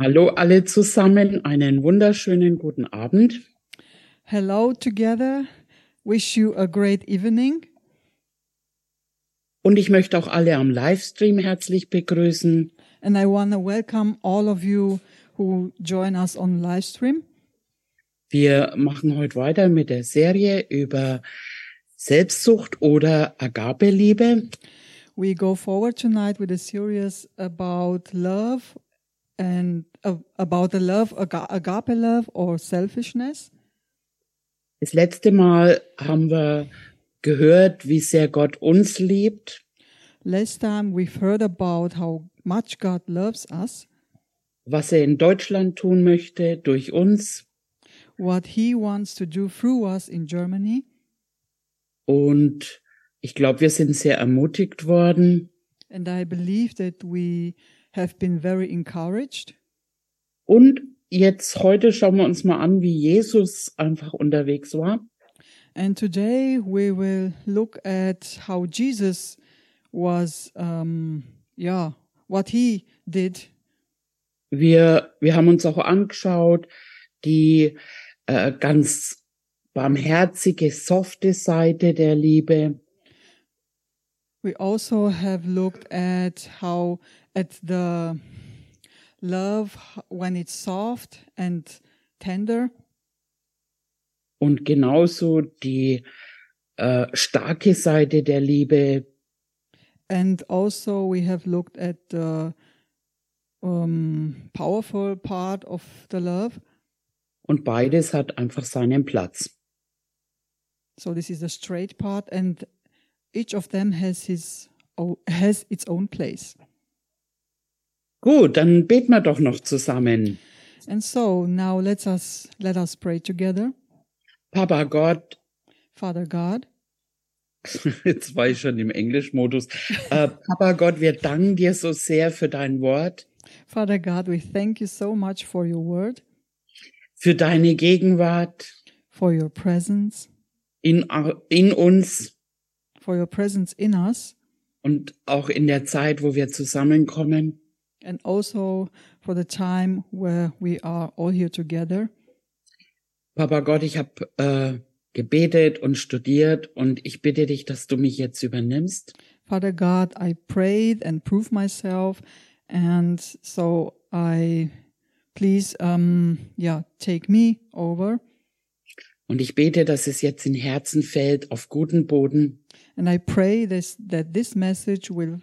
Hallo alle zusammen, einen wunderschönen guten Abend. Hello together. Wish you a great evening. Und ich möchte auch alle am Livestream herzlich begrüßen. And I want to welcome all of you who join us on live stream. Wir machen heute weiter mit der Serie über Selbstsucht oder Agapeliebe. We go forward tonight with a series about love and uh, about the love, aga- agape love or selfishness. Das letzte Mal haben wir gehört, wie sehr Gott uns liebt, Last time we've heard about how much God loves us, was er in Deutschland tun möchte durch uns. what He wants to do through us in Germany. Und ich glaube, wir sind sehr ermutigt worden. And I believe that we have been very encouraged. Und jetzt heute schauen wir uns mal an, wie Jesus einfach unterwegs war. And today we will look at how Jesus was, um, yeah, what he did. Wir, wir haben uns auch angeschaut, die äh, ganz barmherzige, softe Seite der Liebe. We also have looked at how, at the love when it's soft and tender, Und genauso die äh, starke Seite der Liebe, and also we have looked at the um, powerful part of the love. und beides hat einfach seinen Platz. So this is the straight part, and each of them has his has its own place. Gut, dann beten wir doch noch zusammen. And so now let us let us pray together. Papa Gott, Father God, jetzt war ich schon im Englischmodus. Äh, Papa Gott, wir danken dir so sehr für dein Wort, Father God, we thank you so much for your word, für deine Gegenwart for your presence, in, in uns for your presence in us, und auch in der Zeit, wo wir zusammenkommen. And also for the time where we are all here together. Papa Gott, ich habe äh, gebetet und studiert und ich bitte dich, dass du mich jetzt übernimmst. Father God, I prayed and proved myself, and so I please, um, yeah, take me over. Und ich bete, dass es jetzt in Herzen fällt, auf guten Boden. And I pray this, that this message will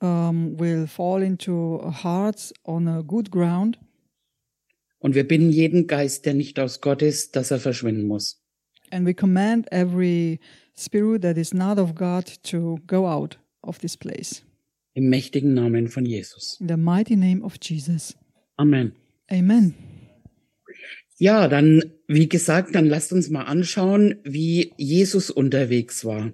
um, will fall into hearts on a good ground. Und wir bitten jeden Geist, der nicht aus Gott ist, dass er verschwinden muss. And we command every spirit that is not of God to go out of this place. Im mächtigen Namen von Jesus. In the mighty name of Jesus. Amen. Amen. Ja, dann, wie gesagt, dann lasst uns mal anschauen, wie Jesus unterwegs war.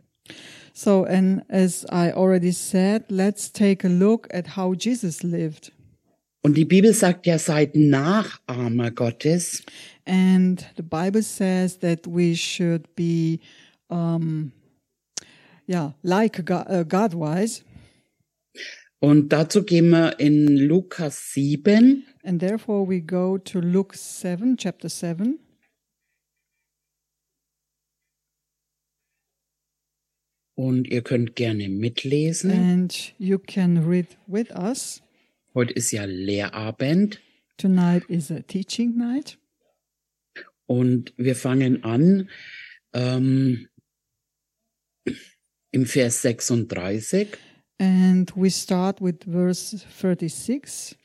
So, and as I already said, let's take a look at how Jesus lived. Und die Bibel sagt ja, seid Nachahmer Gottes. And the Bible says that we should be, um, yeah, like God, uh, God-wise. Und dazu gehen wir in Lukas 7. And therefore we go to Luke 7, chapter 7. Und ihr könnt gerne mitlesen. And you can read with us. Heute ist ja Lehrabend. Tonight is a teaching night. Und wir fangen an ähm, im Vers 36. And we start with verse 36.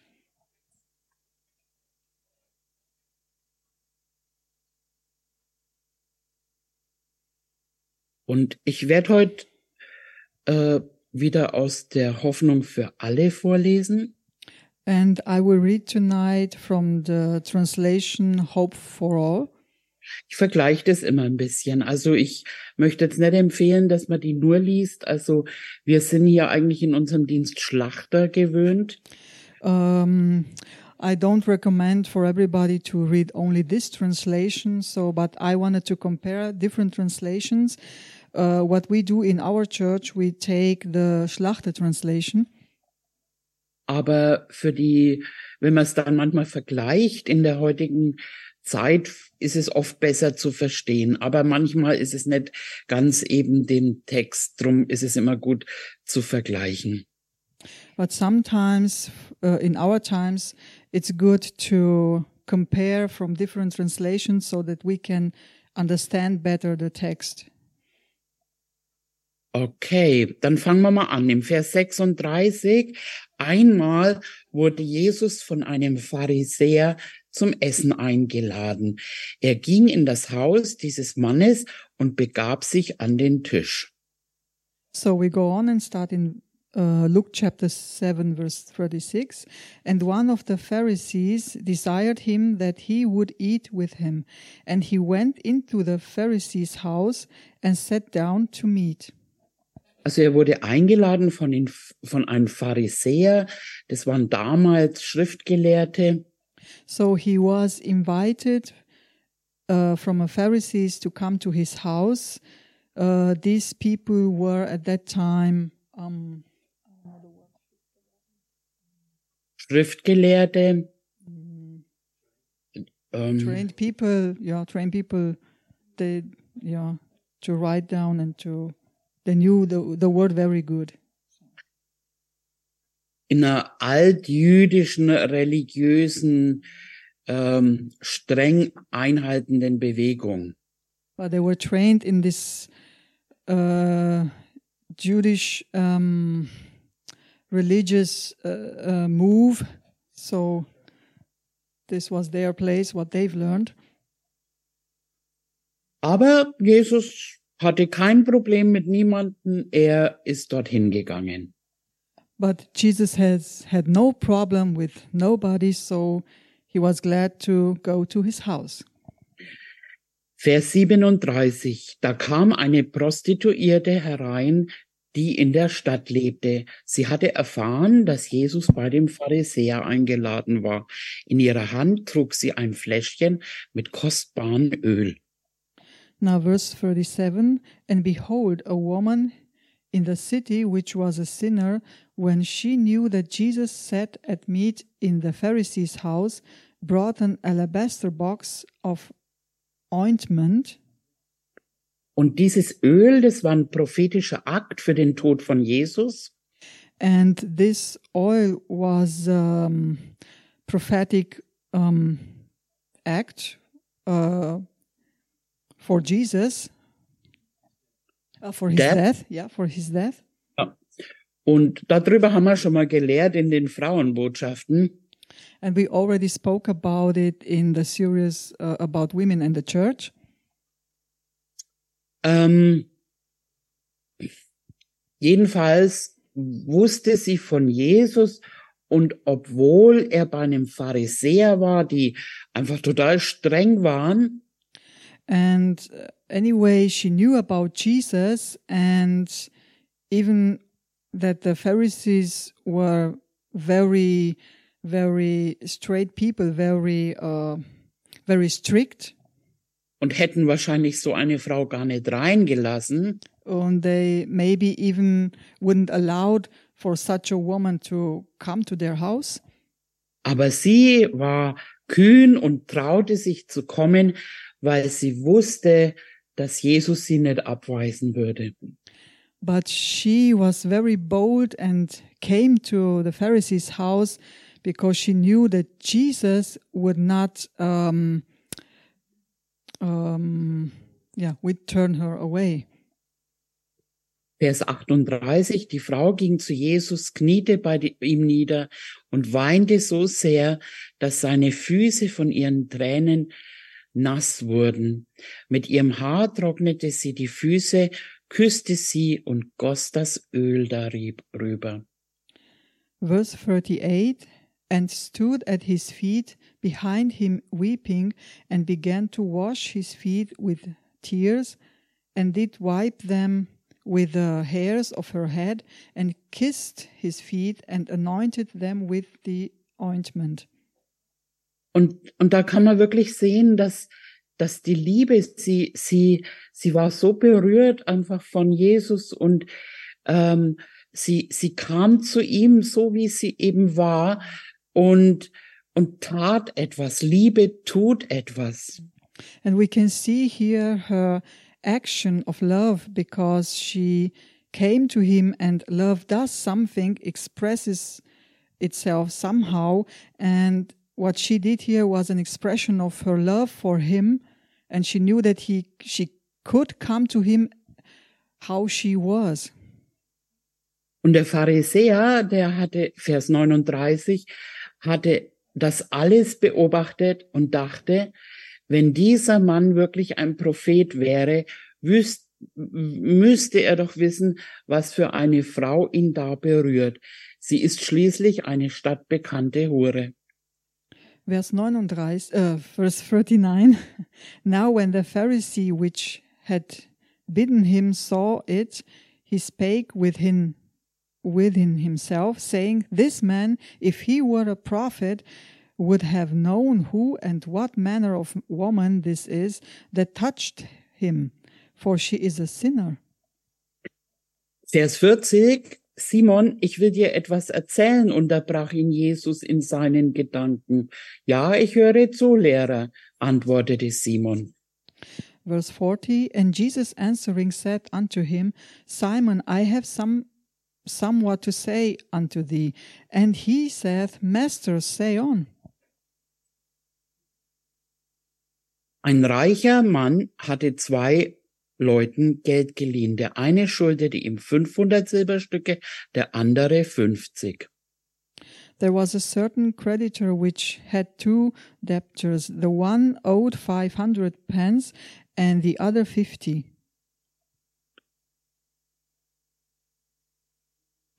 Und ich werde heute äh, wieder aus der Hoffnung für alle vorlesen. And I will read tonight from the translation Hope for All. Ich vergleiche das immer ein bisschen. Also ich möchte jetzt nicht empfehlen, dass man die nur liest. Also wir sind hier eigentlich in unserem Dienst Schlachter gewöhnt. Um, I don't recommend for everybody to read only this translation. So, but I wanted to compare different translations. Uh, what we do in our church, we take the Schlachter translation. Aber für die wenn man es dann manchmal vergleicht in der heutigen Zeit, ist es oft besser zu verstehen. Aber manchmal ist es nicht ganz eben den Text. Drum ist es immer gut zu vergleichen. But sometimes uh, in our times, it's good to compare from different translations so that we can understand better the text. Okay, dann fangen wir mal an. Im Vers 36, einmal wurde Jesus von einem Pharisäer zum Essen eingeladen. Er ging in das Haus dieses Mannes und begab sich an den Tisch. So we go on and start in uh, Luke chapter 7, verse 36. And one of the Pharisees desired him that he would eat with him. And he went into the Pharisee's house and sat down to meat. Also er wurde eingeladen von, den, von einem Pharisäer, das waren damals Schriftgelehrte. So he was invited uh, from a Pharisees to come to his house. Uh, these people were at that time um, Schriftgelehrte. Ähm, trained people. Yeah, trained people. They yeah to write down and to they knew the the word very good. in einer altjüdischen, religiösen, ähm, streng einhaltenden Bewegung. But they were trained in this uh, Jewish um, religious uh, uh, move. So this was their place, what they've learned. Aber Jesus hatte kein Problem mit niemanden. Er ist dorthin gegangen. But Jesus has had no problem with nobody, so he was glad to go to his house. Vers 37. Da kam eine Prostituierte herein, die in der Stadt lebte. Sie hatte erfahren, dass Jesus bei dem Pharisäer eingeladen war. In ihrer Hand trug sie ein Fläschchen mit kostbarem Öl. Now, verse 37 And behold, a woman in the city, which was a sinner, when she knew that Jesus sat at meat in the Pharisee's house, brought an alabaster box of ointment. Und dieses Öl, das war ein prophetischer Akt für den Tod von Jesus. And this oil was um, prophetic um, act uh, for Jesus, uh, for his Death. death. Yeah, for his death. Und darüber haben wir schon mal gelehrt in den Frauenbotschaften. And we already spoke about it in the series uh, about women and the church. Ähm, jedenfalls wusste sie von Jesus und obwohl er bei einem Pharisäer war, die einfach total streng waren, And uh, anyway, she knew about Jesus and even that the Pharisees were very, very straight people, very, uh, very strict. und hätten wahrscheinlich so eine Frau gar nicht reingelassen. And they maybe even wouldn't allowed for such a woman to come to their house. Aber sie war kühn und traute sich zu kommen, weil sie wusste, dass Jesus sie nicht abweisen würde. But she was very bold and came to the Pharisees' house because she knew that Jesus would not, um, um, yeah, would turn her away. Vers 38, die Frau ging zu Jesus, kniete bei ihm nieder und weinte so sehr, dass seine Füße von ihren Tränen nass wurden. Mit ihrem Haar trocknete sie die Füße, küsste sie und goss das Öl darüber. Verse 38 And stood at his feet behind him weeping, and began to wash his feet with tears, and did wipe them with the hairs of her head, and kissed his feet, and anointed them with the ointment. Und, und da kann man wirklich sehen, dass, dass die Liebe, sie, sie, sie war so berührt einfach von Jesus und ähm, sie, sie kam zu ihm, so wie sie eben war und, und tat etwas. Liebe tut etwas. And we can see here her action of love because she came to him and love does something, expresses itself somehow. And what she did here was an expression of her love for him. And she knew that he, she could come to him how she was. Und der Pharisäer, der hatte, Vers 39, hatte das alles beobachtet und dachte, wenn dieser Mann wirklich ein Prophet wäre, wüs müsste er doch wissen, was für eine Frau ihn da berührt. Sie ist schließlich eine stadtbekannte Hure. Vers 39, uh, verse 39. Now when the Pharisee which had bidden him saw it, he spake within within himself, saying, This man, if he were a prophet, would have known who and what manner of woman this is that touched him, for she is a sinner. Vers 40. Simon, ich will dir etwas erzählen, unterbrach ihn Jesus in seinen Gedanken. Ja, ich höre zu, Lehrer, antwortete Simon. Verse 40 And Jesus answering said unto him, Simon, I have some somewhat to say unto thee. And he saith, Master, say on. Ein reicher Mann hatte zwei Leuten Geld geliehen. Der eine schuldete ihm 500 Silberstücke, der andere 50. There was a certain creditor which had two debtors. The one owed 500 pence and the other 50.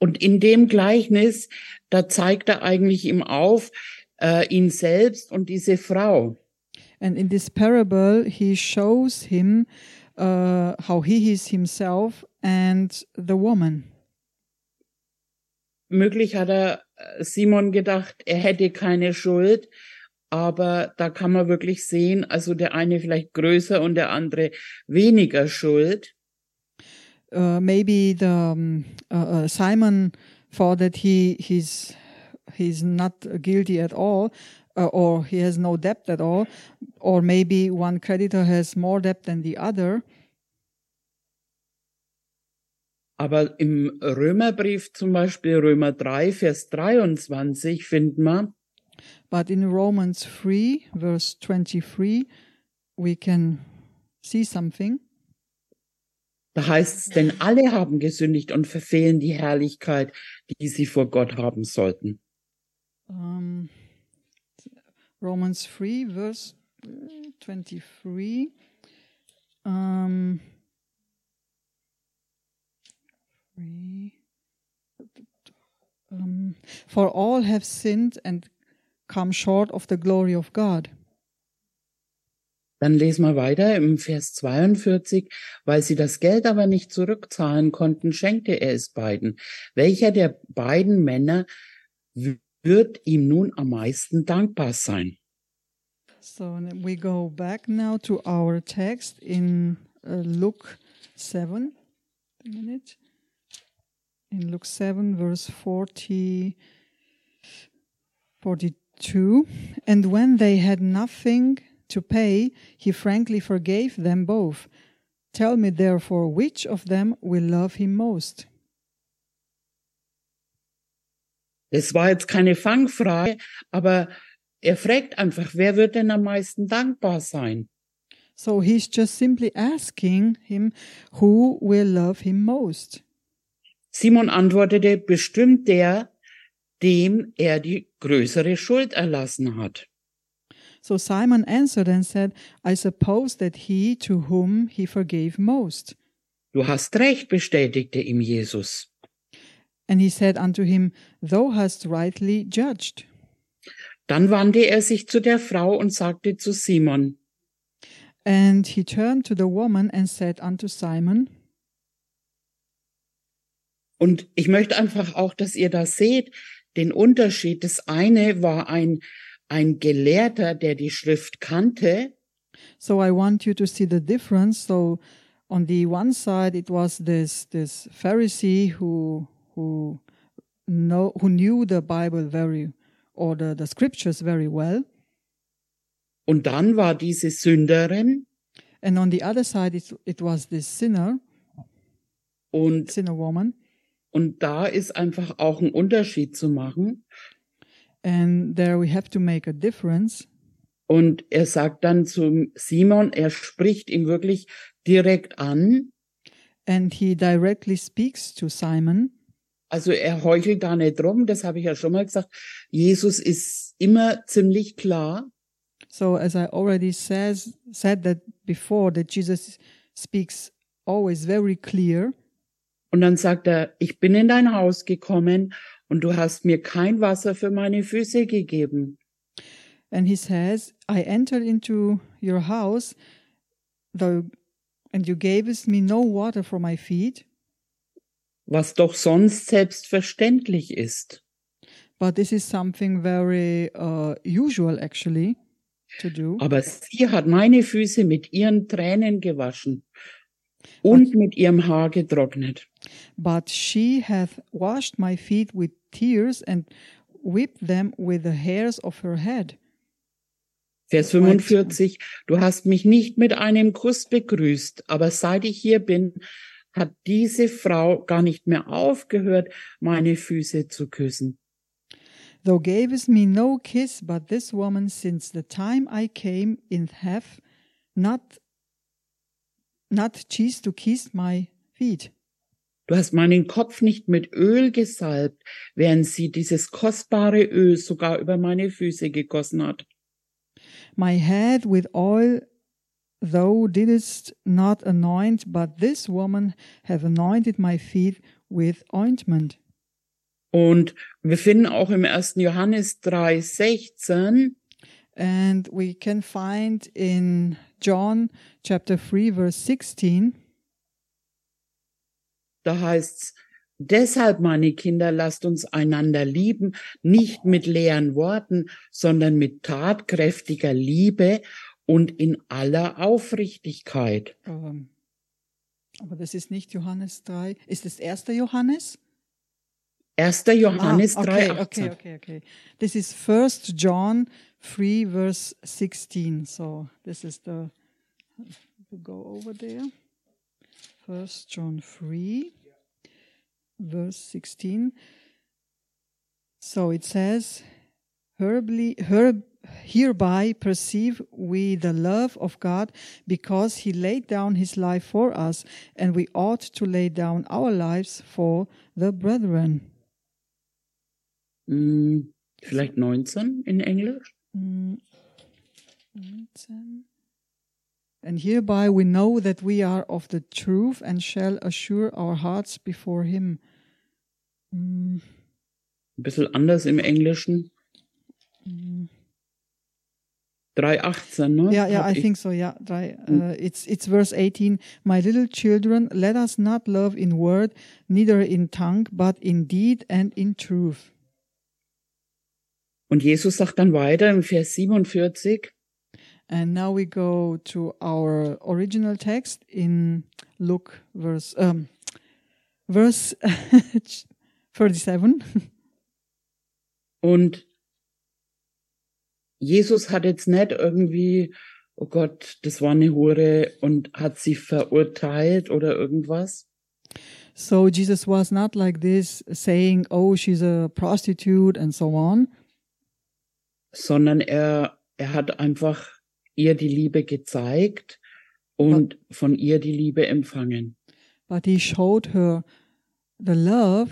Und in dem Gleichnis, da zeigt er eigentlich ihm auf, äh, ihn selbst und diese Frau. And in this parable, he shows him uh, how he is himself and the woman. Möglich hat er äh, Simon gedacht, er hätte keine Schuld, aber da kann man wirklich sehen, also der eine vielleicht größer und der andere weniger Schuld. Uh, maybe the um, uh, uh, Simon thought that he he's he's not guilty at all, uh, or he has no debt at all, or maybe one creditor has more debt than the other. Aber im Römerbrief zum Beispiel, Römer 3, Vers 23, finden wir, But in Romans 3, verse 23, we can see something. da heißt es, denn alle haben gesündigt und verfehlen die Herrlichkeit, die sie vor Gott haben sollten. Um, Romans 3, verse uh, 23. Um, for all have sinned and come short of the glory of God. Dann lesen wir weiter im Vers 42, weil sie das Geld aber nicht zurückzahlen konnten, schenkte er es beiden. Welcher der beiden Männer wird ihm nun am meisten dankbar sein? So we go back now to our text in uh, Luke 7. A minute. In Luke 7, verse 40, 42. And when they had nothing to pay, he frankly forgave them both. Tell me therefore which of them will love him most. Es war jetzt keine Fangfrage, aber er fragt einfach, wer wird denn am meisten dankbar sein? So he's just simply asking him who will love him most. Simon antwortete, bestimmt der, dem er die größere Schuld erlassen hat. So Simon answered and said, I suppose that he to whom he forgave most. Du hast recht, bestätigte ihm Jesus. And he said unto him, Thou hast rightly judged. Dann wandte er sich zu der Frau und sagte zu Simon, And he turned to the woman and said unto Simon, Und ich möchte einfach auch, dass ihr da seht, den Unterschied. Das eine war ein, ein Gelehrter, der die Schrift kannte, So I want you to see the difference. So on the one side it was this this Pharisee who who know who knew the Bible very or the, the scriptures very well. Und dann war diese Sünderin And on the other side, it, it was this sinner, und, sinner woman. und da ist einfach auch ein Unterschied zu machen. And there we have to make a difference. Und er sagt dann zu Simon, er spricht ihn wirklich direkt an. And he directly speaks to Simon. Also er heuchelt da nicht rum, das habe ich ja schon mal gesagt. Jesus ist immer ziemlich klar. So as I already says said that before that Jesus speaks always very clear Und dann sagt er, ich bin in dein Haus gekommen und du hast mir kein Wasser für meine Füße gegeben. and he says I entered into your house though and you gavest me no water for my feet Was doch sonst selbstverständlich ist. but this is something very uh, usual actually to do Aber sie hat meine Füße mit ihren Tränen gewaschen und mit ihrem Haar getrocknet. But she hath washed my feet with tears and whipped them with the hairs of her head. Vers 45, du hast mich nicht mit einem Kuss begrüßt, aber seit ich hier bin, hat diese Frau gar nicht mehr aufgehört, meine Füße zu küssen. Thou gavest me no kiss, but this woman since the time I came in hath not not ceased to kiss my feet. Du hast meinen Kopf nicht mit Öl gesalbt, während sie dieses kostbare Öl sogar über meine Füße gegossen hat. My head with oil thou didst not anoint, but this woman hath anointed my feet with ointment. Und wir finden auch im 1. Johannes 3, 16, And we can find in John chapter 3 verse 16 da heißt's, deshalb, meine Kinder, lasst uns einander lieben, nicht mit leeren Worten, sondern mit tatkräftiger Liebe und in aller Aufrichtigkeit. ähm, aber das ist nicht Johannes 3. Ist es 1. Johannes? 1. Johannes ah, 3, okay, 18. okay, okay, okay. This is 1 John 3 verse 16. So this is the we go over there. 1 John 3 verse 16. So it says, Herby, herb, hereby perceive we the love of God because he laid down his life for us, and we ought to lay down our lives for the brethren. Hm, vielleicht 19 in Englisch? Mm, And hereby we know that we are of the truth and shall assure our hearts before him. Mm, Ein bisschen anders im Englischen. 3,18, ne? Yeah, yeah, Hab I think so. Yeah, drei, uh, it's it's verse eighteen. My little children, let us not love in word, neither in tongue, but in deed and in truth. Und Jesus sagt dann weiter im Vers 47, And now we go to our original text in Luke verse um, verse thirty-seven. Und Jesus hat jetzt nicht irgendwie, oh Gott, das war eine Hure und hat sie verurteilt oder irgendwas, So Jesus was not like this, saying, "Oh, she's a prostitute" and so on. sondern er, er hat einfach ihr die Liebe gezeigt und von ihr die Liebe empfangen. but he showed her the love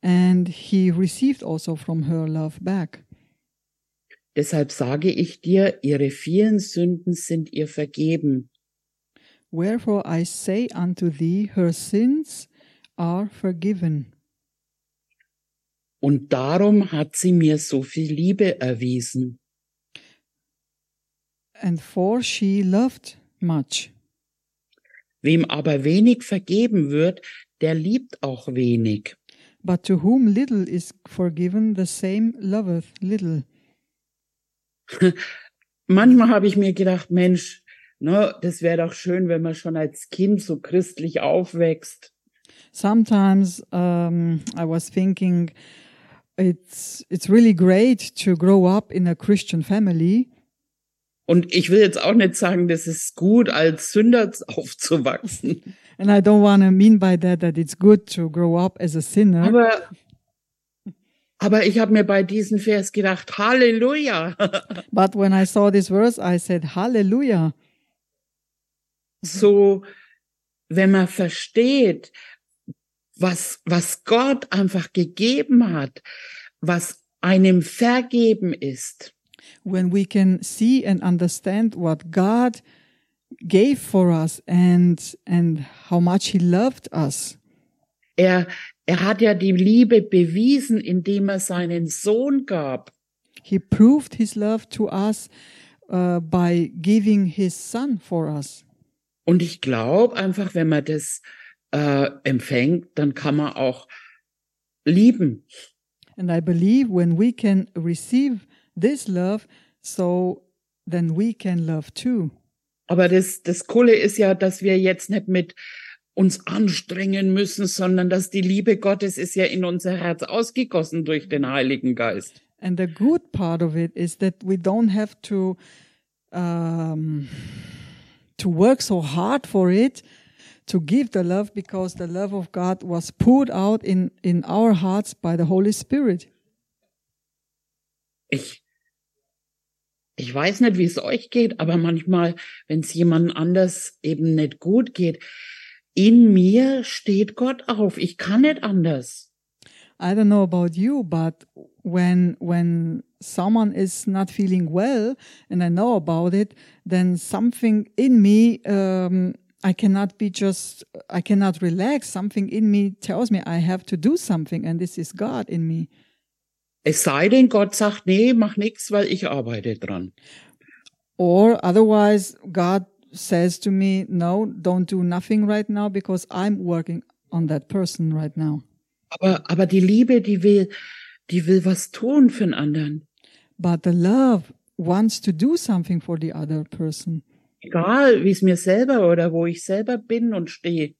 and he received also from her love back. Deshalb sage ich dir, ihre vielen Sünden sind ihr vergeben. Wherefore I say unto thee, her sins are forgiven. Und darum hat sie mir so viel Liebe erwiesen. And for she loved much. Wem aber wenig vergeben wird, der liebt auch wenig. But to whom little is forgiven, the same loveth little. Manchmal habe ich mir gedacht, Mensch, ne, das wäre doch schön, wenn man schon als Kind so christlich aufwächst. Sometimes um, I was thinking it's it's really great to grow up in a Christian family. Und ich will jetzt auch nicht sagen, das ist gut, als Sünder aufzuwachsen. And I don't want to mean by that that it's good to grow up as a sinner. Aber, aber ich habe mir bei diesem Vers gedacht, Halleluja. But when I saw this verse, I said, Hallelujah. So, wenn man versteht, was, was Gott einfach gegeben hat, was einem vergeben ist, When we can see and understand what God gave for us and and how much He loved us. er, er hat ja die Liebe bewiesen, indem er seinen Sohn gab. He proved His love to us uh, by giving His Son for us. Und ich glaube einfach, wenn man das äh, empfängt, dann kann man auch lieben. And I believe when we can receive this love, so then we can love too. Aber das, das Coole ist ja, dass wir jetzt nicht mit uns anstrengen müssen, sondern dass die Liebe Gottes ist ja in unser Herz ausgegossen durch den Heiligen Geist. And the good part of it is that we don't have to um, to work so hard for it to give the love because the love of God was poured out in in our hearts by the Holy Spirit. Ich, ich weiß nicht, wie es euch geht, aber manchmal, wenn es jemand anders eben nicht gut geht, in mir steht Gott auf. Ich kann nicht anders. I don't know about you, but when when someone is not feeling well and I know about it, then something in me um, I cannot be just I cannot relax. Something in me tells me I have to do something, and this is God in me. Es sei denn, Gott sagt, nee, mach nichts, weil ich arbeite dran. Or otherwise, God says to me, "No, don't do nothing right now because I'm working on that person right now." Aber, aber die Liebe, die will, die will was tun für einen anderen. But the love wants to do something for the other person. Egal, wie es mir selber oder wo ich selber bin und stehe.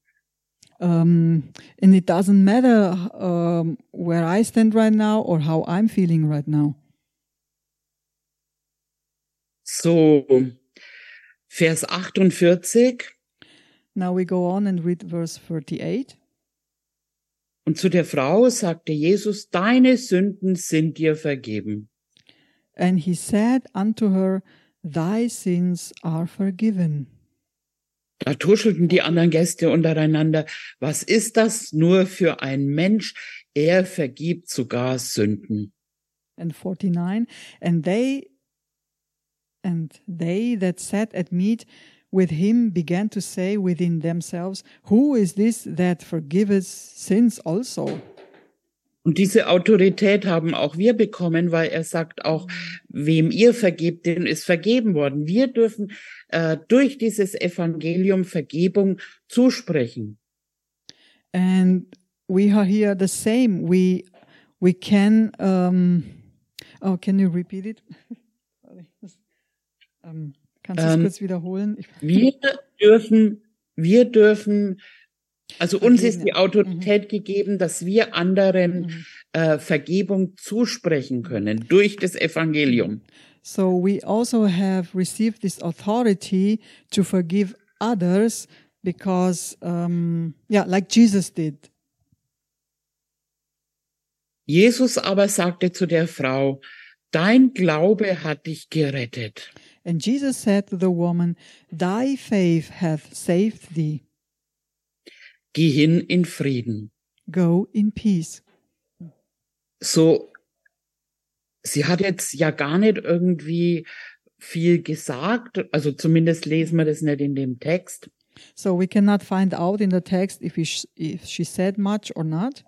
Um, and it doesn't matter um, where I stand right now or how I'm feeling right now. So, Vers 48. Now we go on and read verse 38. Und zu der Frau sagte Jesus, deine Sünden sind dir vergeben. And he said unto her, Thy sins are forgiven. Da tuschelten die anderen Gäste untereinander. Was ist das nur für ein Mensch? Er vergibt sogar Sünden. And 49. And they and they that sat at meat with him began to say within themselves, Who is this that forgiveth sins also? Und diese Autorität haben auch wir bekommen, weil er sagt auch, wem ihr vergebt, dem ist vergeben worden. Wir dürfen äh, durch dieses Evangelium Vergebung zusprechen. And we are here the same. We we can um oh can you repeat it? Um, kannst du es Ähm, kurz wiederholen? Ich, Wir dürfen, wir dürfen, also uns ist die Vergeben, Autorität gegeben, dass wir anderen Mhm. äh, Vergebung zusprechen können durch das Evangelium. So we also have received this authority to forgive others because, um, yeah, like Jesus did. Jesus aber sagte zu der Frau, dein Glaube hat dich gerettet. And Jesus said to the woman, Thy faith hath saved thee. Geh hin in Frieden. Go in peace. So, sie hat jetzt ja gar nicht irgendwie viel gesagt, also zumindest lesen wir das nicht in dem Text. So we cannot find out in the text if, he if she said much or not.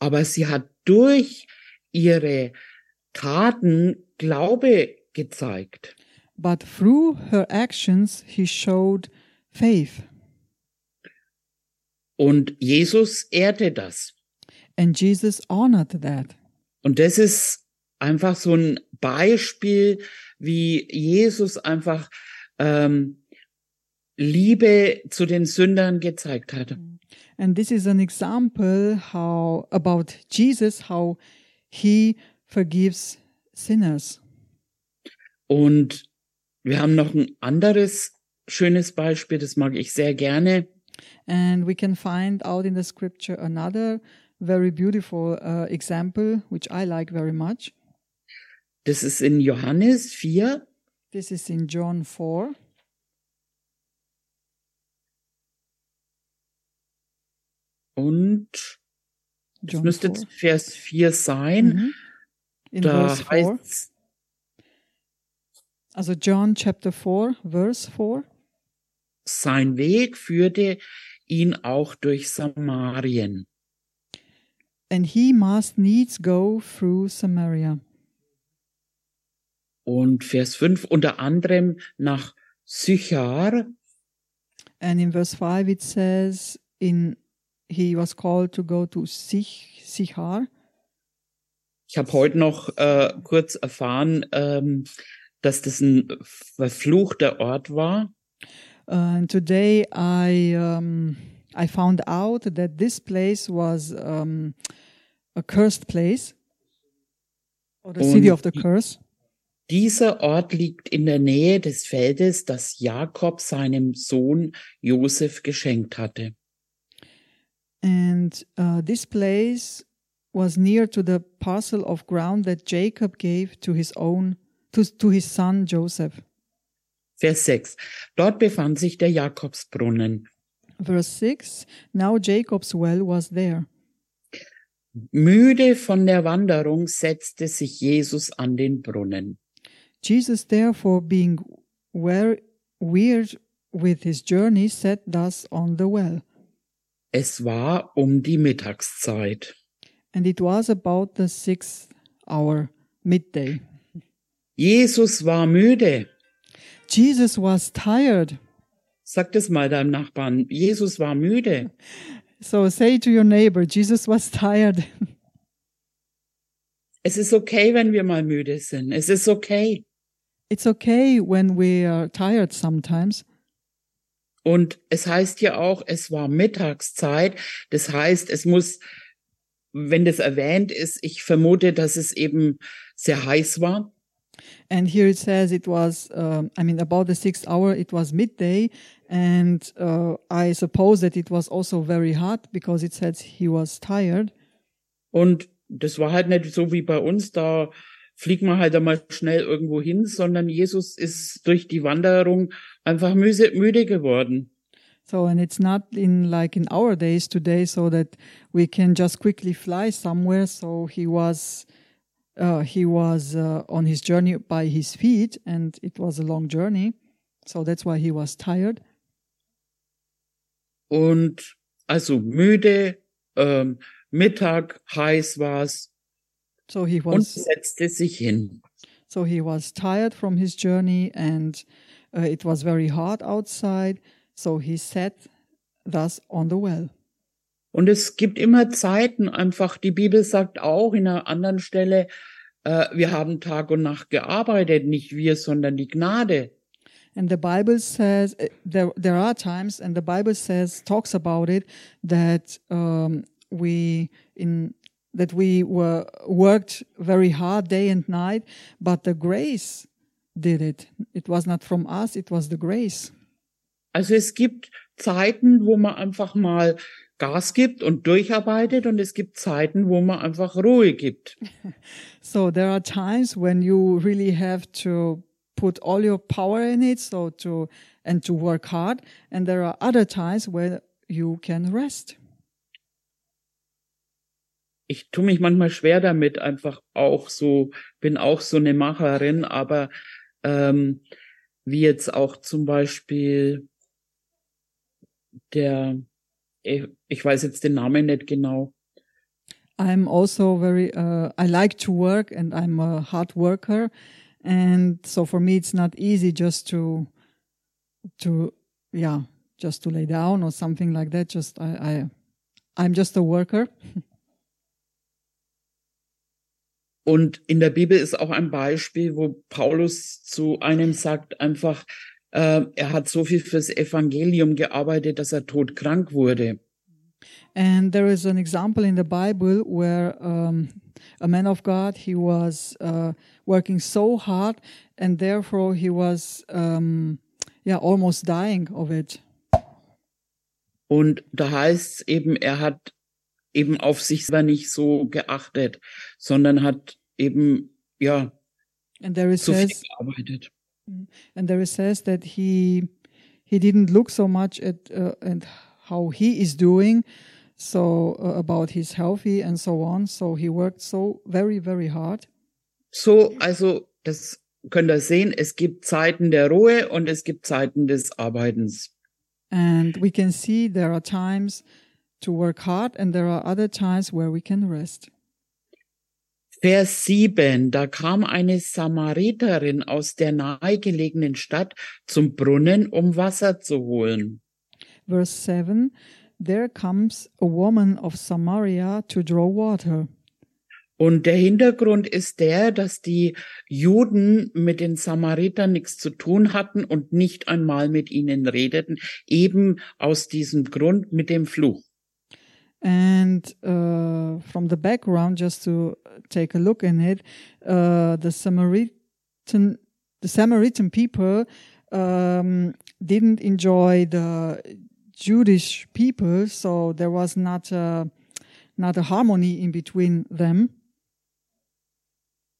aber sie hat durch ihre Taten Glaube gezeigt. But through her actions, he showed faith. Und Jesus ehrte das. And Jesus honored that. Und das ist einfach so ein Beispiel, wie Jesus einfach ähm, Liebe zu den Sündern gezeigt hat. And this is an example how about Jesus, how He forgives sinners. Und wir haben noch ein anderes schönes Beispiel, das mag ich sehr gerne. And we can find out in the scripture another very beautiful uh, example, which I like very much. Das ist in Johannes 4. This is in John 4. Und das John müsste 4. jetzt Vers 4 sein. Mhm. In Da verse 4. heißt Also John chapter 4, verse 4. sein Weg führte ihn auch durch Samarien. And he must needs go through Samaria. Und Vers 5 unter anderem nach Sychar, And in verse 5 it says in he was called to go to Sich, Sichar. Ich habe heute noch äh, kurz erfahren, ähm, dass das ein verfluchter Ort war. Uh, and today I um, I found out that this place was um, a cursed place, or the city Und of the curse. Dieser Ort liegt in der Nähe des Feldes, das Jakob seinem Sohn Josef geschenkt hatte. And uh, this place was near to the parcel of ground that Jacob gave to his own to, to his son Joseph. Vers 6. Dort befand sich der Jakobsbrunnen. Verse 6 Now Jacob's well was there. Müde von der Wanderung setzte sich Jesus an den Brunnen. Jesus, therefore, being weird with his journey, sat thus on the well. Es war um die Mittagszeit. And it was about the sixth hour, midday. Jesus war müde. Jesus was tired. Sag das mal deinem Nachbarn. Jesus war müde. So say to your neighbor, Jesus was tired. Es ist okay, wenn wir mal müde sind. Es ist okay. It's okay when we are tired sometimes. Und es heißt ja auch, es war Mittagszeit. Das heißt, es muss, wenn das erwähnt ist, ich vermute, dass es eben sehr heiß war. And here it says it was, um, I mean, about the sixth hour, it was midday. And uh, I suppose that it was also very hot because it says he was tired. Und das war halt nicht so wie bei uns, da fliegt man halt einmal schnell irgendwo hin, sondern Jesus ist durch die Wanderung einfach müde, müde geworden. So, and it's not in like in our days today, so that we can just quickly fly somewhere. So he was, uh, he was uh, on his journey by his feet, and it was a long journey. So that's why he was tired. Und also müde, ähm, Mittag, heiß war's So he was. und setzte sich hin. so he was tired from his journey, and uh, it was very hot outside. So he sat thus on the well. Und es gibt immer Zeiten, einfach, die Bibel sagt auch in einer anderen Stelle, äh, wir haben Tag und Nacht gearbeitet, nicht wir, sondern die Gnade. And the Bible says uh, there there are times, and the Bible says talks about it that um, we in that we were worked very hard day and night, but the grace did it. It was not from us; it was the grace. Also es gibt Zeiten, wo man einfach mal Gas gibt und durcharbeitet und es gibt Zeiten, wo man einfach Ruhe gibt. So there are times when you really have to put all your power in it, so to and to work hard, and there are other times where you can rest. Ich tue mich manchmal schwer damit, einfach auch so, bin auch so eine Macherin, aber ähm, wie jetzt auch zum Beispiel der, ich weiß jetzt den Namen nicht genau, I'm also very, uh, I like to work and I'm a hard worker. And so for me, it's not easy just to, to, yeah, just to lay down or something like that. Just, I, I, I'm just a worker. Und in der Bibel ist auch ein Beispiel, wo Paulus zu einem sagt, einfach, äh, er hat so viel fürs Evangelium gearbeitet, dass er todkrank wurde. And there is an example in the Bible where um, a man of God he was uh, working so hard, and therefore he was um, yeah almost dying of it. Und da heißt es eben, er hat eben auf sich selber nicht so geachtet, sondern hat eben, ja, zu viel says, gearbeitet. And there it says that he he didn't look so much at uh, and how he is doing, so uh, about his healthy and so on. So he worked so very very hard. So, also, das könnt ihr sehen, es gibt Zeiten der Ruhe und es gibt Zeiten des Arbeitens. And we can see there are times to work hard and there are other times where we can rest. Vers 7, da kam eine Samariterin aus der nahegelegenen Stadt zum Brunnen, um Wasser zu holen. Verse 7 There comes a woman of Samaria to draw water. Und der Hintergrund ist der, dass die Juden mit den Samaritern nichts zu tun hatten und nicht einmal mit ihnen redeten, eben aus diesem Grund mit dem Fluch. And uh, from the background, just to take a look in it, uh, the Samaritan, the Samaritan people um, didn't enjoy the Jewish people, so there was not a, not a harmony in between them.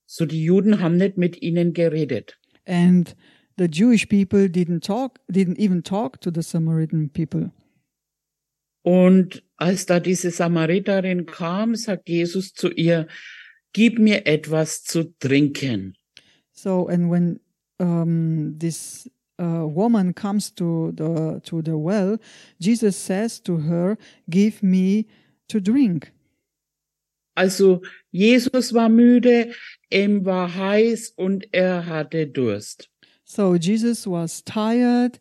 So die Juden haben nicht mit ihnen geredet. and the Jewish people didn't talk, didn't even talk to the Samaritan people. Und als da diese Samariterin kam, sagt Jesus zu ihr, gib mir etwas zu trinken. So, and when um, this uh, woman comes to the to the well, Jesus says to her, "Give me to drink." Also Jesus war müde, ihm war heiß und er hatte Durst. So Jesus was tired.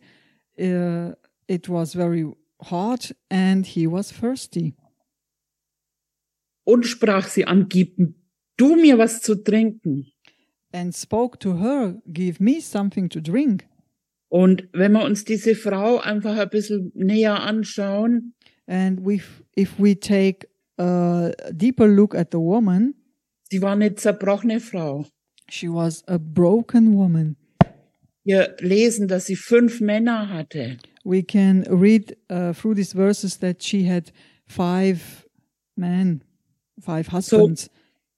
Uh, it was very hot, and he was thirsty. Und sprach sie an, gib du mir was zu trinken. And spoke to her, "Give me something to drink." Und wenn wir uns diese Frau einfach ein bisschen näher anschauen, And we, if we take a deeper look at the woman, sie war eine zerbrochene Frau. she was a broken woman. Wir lesen, dass sie fünf Männer hatte. We can read uh, through these verses that she had five men, five husbands.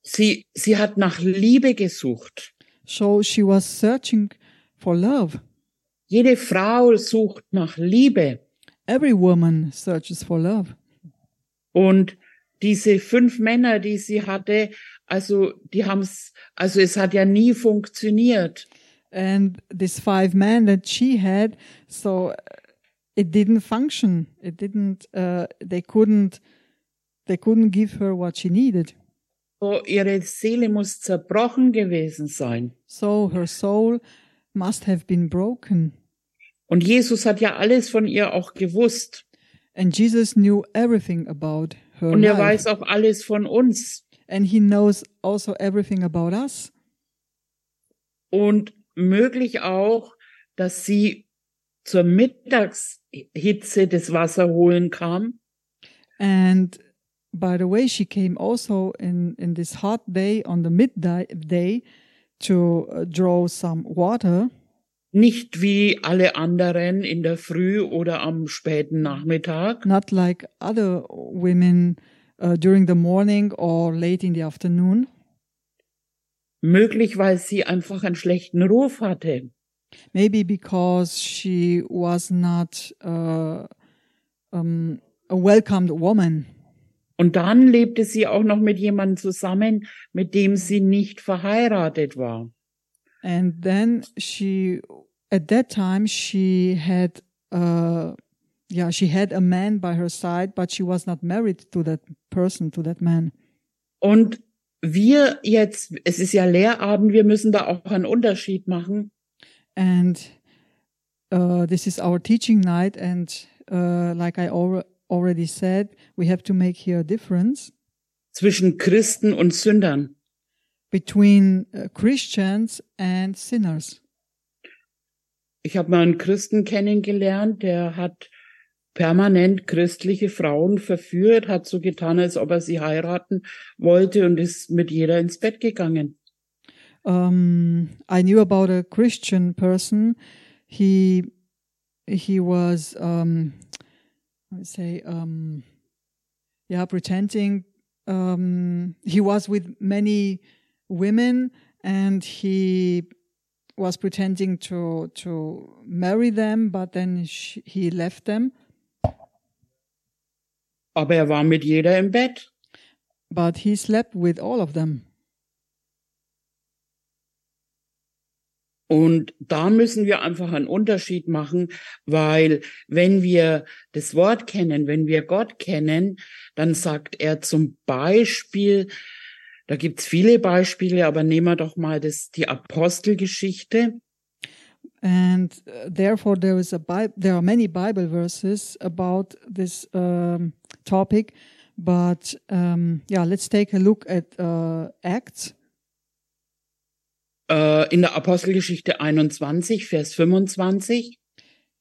Sie, sie hat nach Liebe gesucht. So she was searching for love. Jede Frau sucht nach Liebe. Every woman searches for love. Und diese fünf Männer, die sie hatte, also die haben's, also es hat ja nie funktioniert. And these five men that she had, so uh, it didn't function. It didn't. Uh, they couldn't. They couldn't give her what she needed. So, ihre Seele muss zerbrochen gewesen sein. So her soul must have been broken. Und Jesus hat ja alles von ihr auch gewusst. And Jesus knew everything about her Und er life. weiß auch alles von uns. And he knows also everything about us. Und möglich auch, dass sie zur Mittagshitze das Wasser holen kam. And by the way, she came also in, in this hot day on the midday day to uh, draw some water, Nicht wie alle anderen in der Früh oder am späten Nachmittag, not like other women uh, during the morning or late in the afternoon. Möglich, weil sie einfach einen schlechten Ruf hatte. Maybe because she was not uh, um, a welcomed woman. Und dann lebte sie auch noch mit jemandem zusammen, mit dem sie nicht verheiratet war. And then she, at that time, she had, uh, yeah, she had a man by her side, but she was not married to that person, to that man. Und wir jetzt, es ist ja Lehrabend, wir müssen da auch einen Unterschied machen. And uh, this is our teaching night, and uh, like I al- already said, we have to make here a difference zwischen Christen und Sündern. between uh, Christians and sinners. Ich habe mal einen Christen kennengelernt, der hat permanent christliche Frauen verführt, hat so getan, als ob er sie heiraten wollte und ist mit jeder ins Bett gegangen. Um, I knew about a Christian person. He he was um, I say um, yeah pretending um, he was with many women and he was pretending to to marry them, but then she, he left them. Aber er war mit jeder im Bett. But he slept with all of them. Und da müssen wir einfach einen Unterschied machen, weil wenn wir das Wort kennen, wenn wir Gott kennen, dann sagt er zum Beispiel, da gibt's viele Beispiele, aber nehmen wir doch mal das, die Apostelgeschichte. And uh, therefore, there is a Bi- there are many Bible verses about this um, topic. But um, yeah, let's take a look at uh, Acts Äh, in der Apostelgeschichte 21, Vers 25.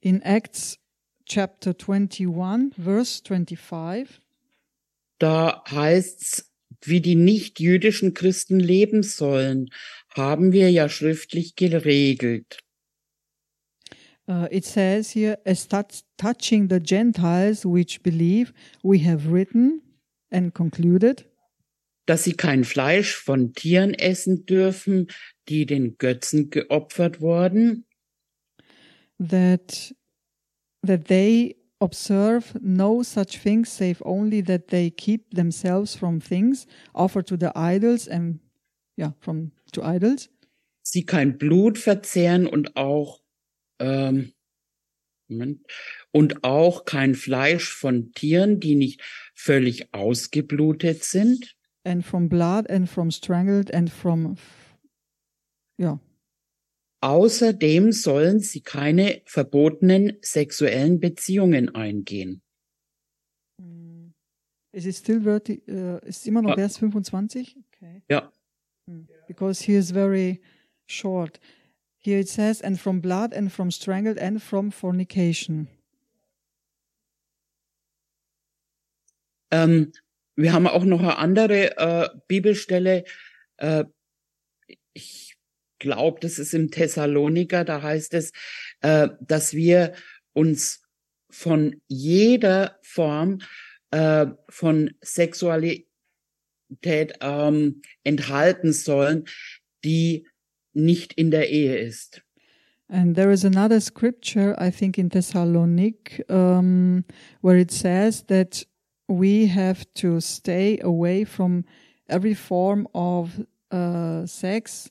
in Acts chapter 21, verse 25. Da heißt's, wie die nicht-jüdischen Christen leben sollen, haben wir ja schriftlich geregelt. Uh, it says here, as touch, touching the Gentiles which believe, we have written and concluded. Dass sie kein Fleisch von Tieren essen dürfen, die den Götzen geopfert wurden, that that they observe no such things save only that they keep themselves from things offered to the idols and yeah from to idols. Sie kein Blut verzehren und auch ähm, Moment, und auch kein Fleisch von Tieren, die nicht völlig ausgeblutet sind. and from blood and from strangled and from yeah Außerdem sollen sie keine verbotenen sexuellen Beziehungen eingehen. is it still verti uh, ist immer noch Ja. Vers 25 okay Ja, Hmm. because he is very short here it says and from blood and from strangled and from fornication ähm, wir haben auch noch eine andere äh, Bibelstelle. Äh, ich glaube, das ist im Thessaloniker. Da heißt es, äh, dass wir uns von jeder Form äh, von Sexualität ähm, enthalten sollen, die nicht in der Ehe ist. And there is another scripture, I think in Thessalonic, um, where it says that we have to stay away from every form of uh, sex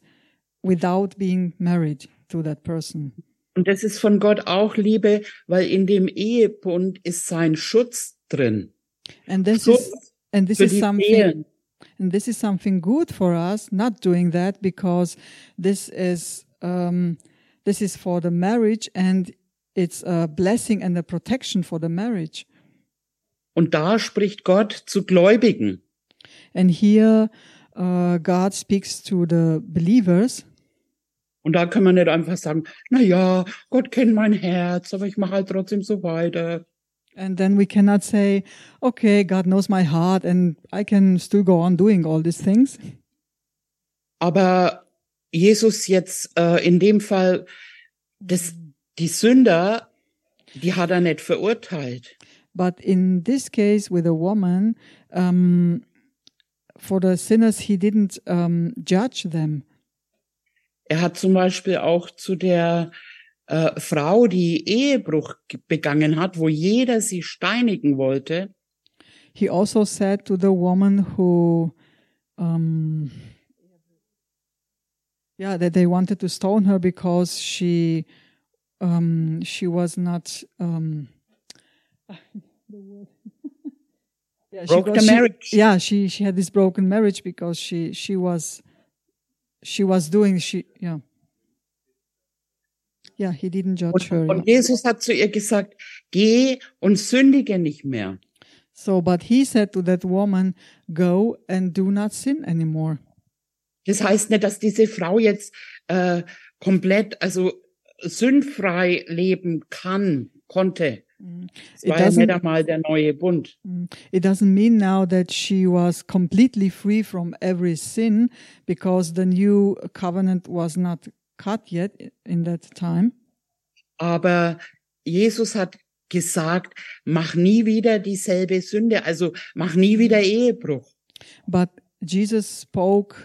without being married to that person. Und das ist von Gott auch Liebe, weil in dem Ehebund ist sein Schutz drin. And this Schutz is and this is something Ehen. And this is something good for us not doing that because this is um, this is for the marriage and it's a blessing and a protection for the marriage. Und da spricht Gott zu Gläubigen. And here, uh, God speaks to the believers, Und da kann man nicht einfach sagen, na ja, Gott kennt mein Herz, aber ich mache halt trotzdem so weiter. And then we cannot say, "Okay, God knows my heart, and I can still go on doing all these things." Aber Jesus jetzt äh, in dem Fall, das, die Sünder, die hat er nicht verurteilt. But in this case, with a woman, um, for the sinners, he didn't um, judge them. Er hat zum Beispiel auch zu der äh, Frau, die Ehebruch ge- begangen hat, wo jeder sie steinigen wollte, He also said to the woman who, um, yeah, that they wanted to stone her because she, um, she was not, um, yeah, she broke got- the she- marriage. yeah, she she had this broken marriage because she she was, she was doing she yeah. Yeah, he didn't judge Und, her. yeah. und Jesus hat zu ihr gesagt, geh und sündige nicht mehr. So, but he said to that woman, "Go and do not sin anymore." Das heißt nicht, dass diese Frau jetzt äh, komplett, also sündfrei leben kann, konnte. Es It war ja nicht einmal der neue Bund. It doesn't mean now that she was completely free from every sin because the new covenant was not cut yet in that time. Aber Jesus hat gesagt, mach nie wieder dieselbe Sünde, also mach nie wieder Ehebruch. But Jesus spoke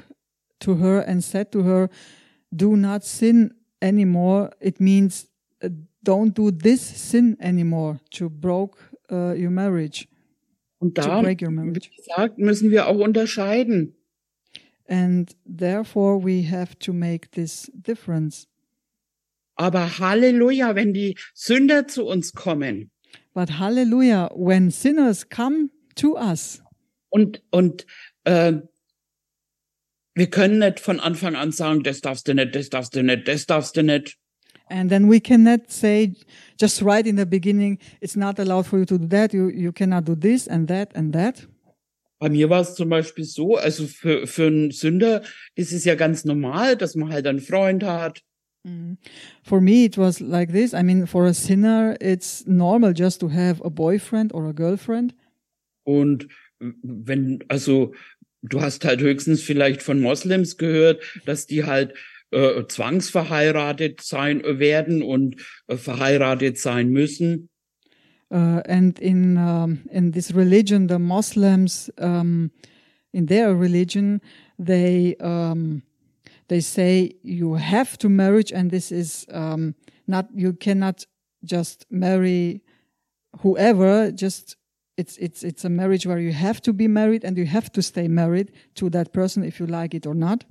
to her and said to her, Do not sin anymore. It means uh, don't do this sin anymore to broke uh, your marriage, Und da, break your wie gesagt, müssen wir auch unterscheiden. And therefore we have to make this difference. Aber Halleluja, wenn die Sünder zu uns kommen But hallelujah, when sinners come to us, und, und äh, wir können nicht von Anfang an sagen, das darfst du nicht, das darfst du nicht, das darfst du nicht. and then we cannot say just right in the beginning, it's not allowed for you to do that, you, you cannot do this and that and that. Bei mir war es zum Beispiel so, also für, für einen Sünder ist es ja ganz normal, dass man halt einen Freund hat. For me, it was like this. I mean, for a sinner, it's normal just to have a boyfriend or a girlfriend. Und wenn, also du hast halt höchstens vielleicht von Moslems gehört, dass die halt äh, zwangsverheiratet sein werden und äh, verheiratet sein müssen. Uh, and in um, in this religion, the Muslims, um, in their religion, they um, they say you have to marriage, and this is um, not you cannot just marry whoever. Just it's it's it's a marriage where you have to be married and you have to stay married to that person if you like it or not.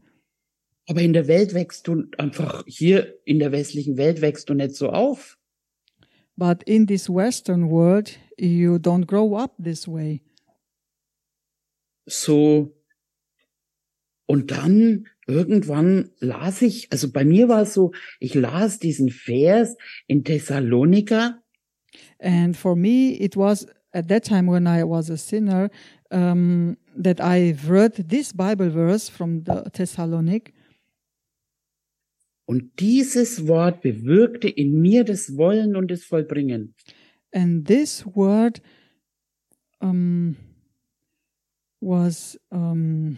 Aber in der Welt wächst du einfach, hier in der westlichen Welt wächst du nicht so auf. But in this Western world, you don't grow up this way. So. Und dann irgendwann las ich, also bei mir war es so, ich las diesen Vers in Thessaloniker And for me, it was at that time when I was a sinner um, that I read this Bible verse from the Thessalonic, und dieses Wort bewirkte in mir das Wollen und das Vollbringen. and this word um, was. Um,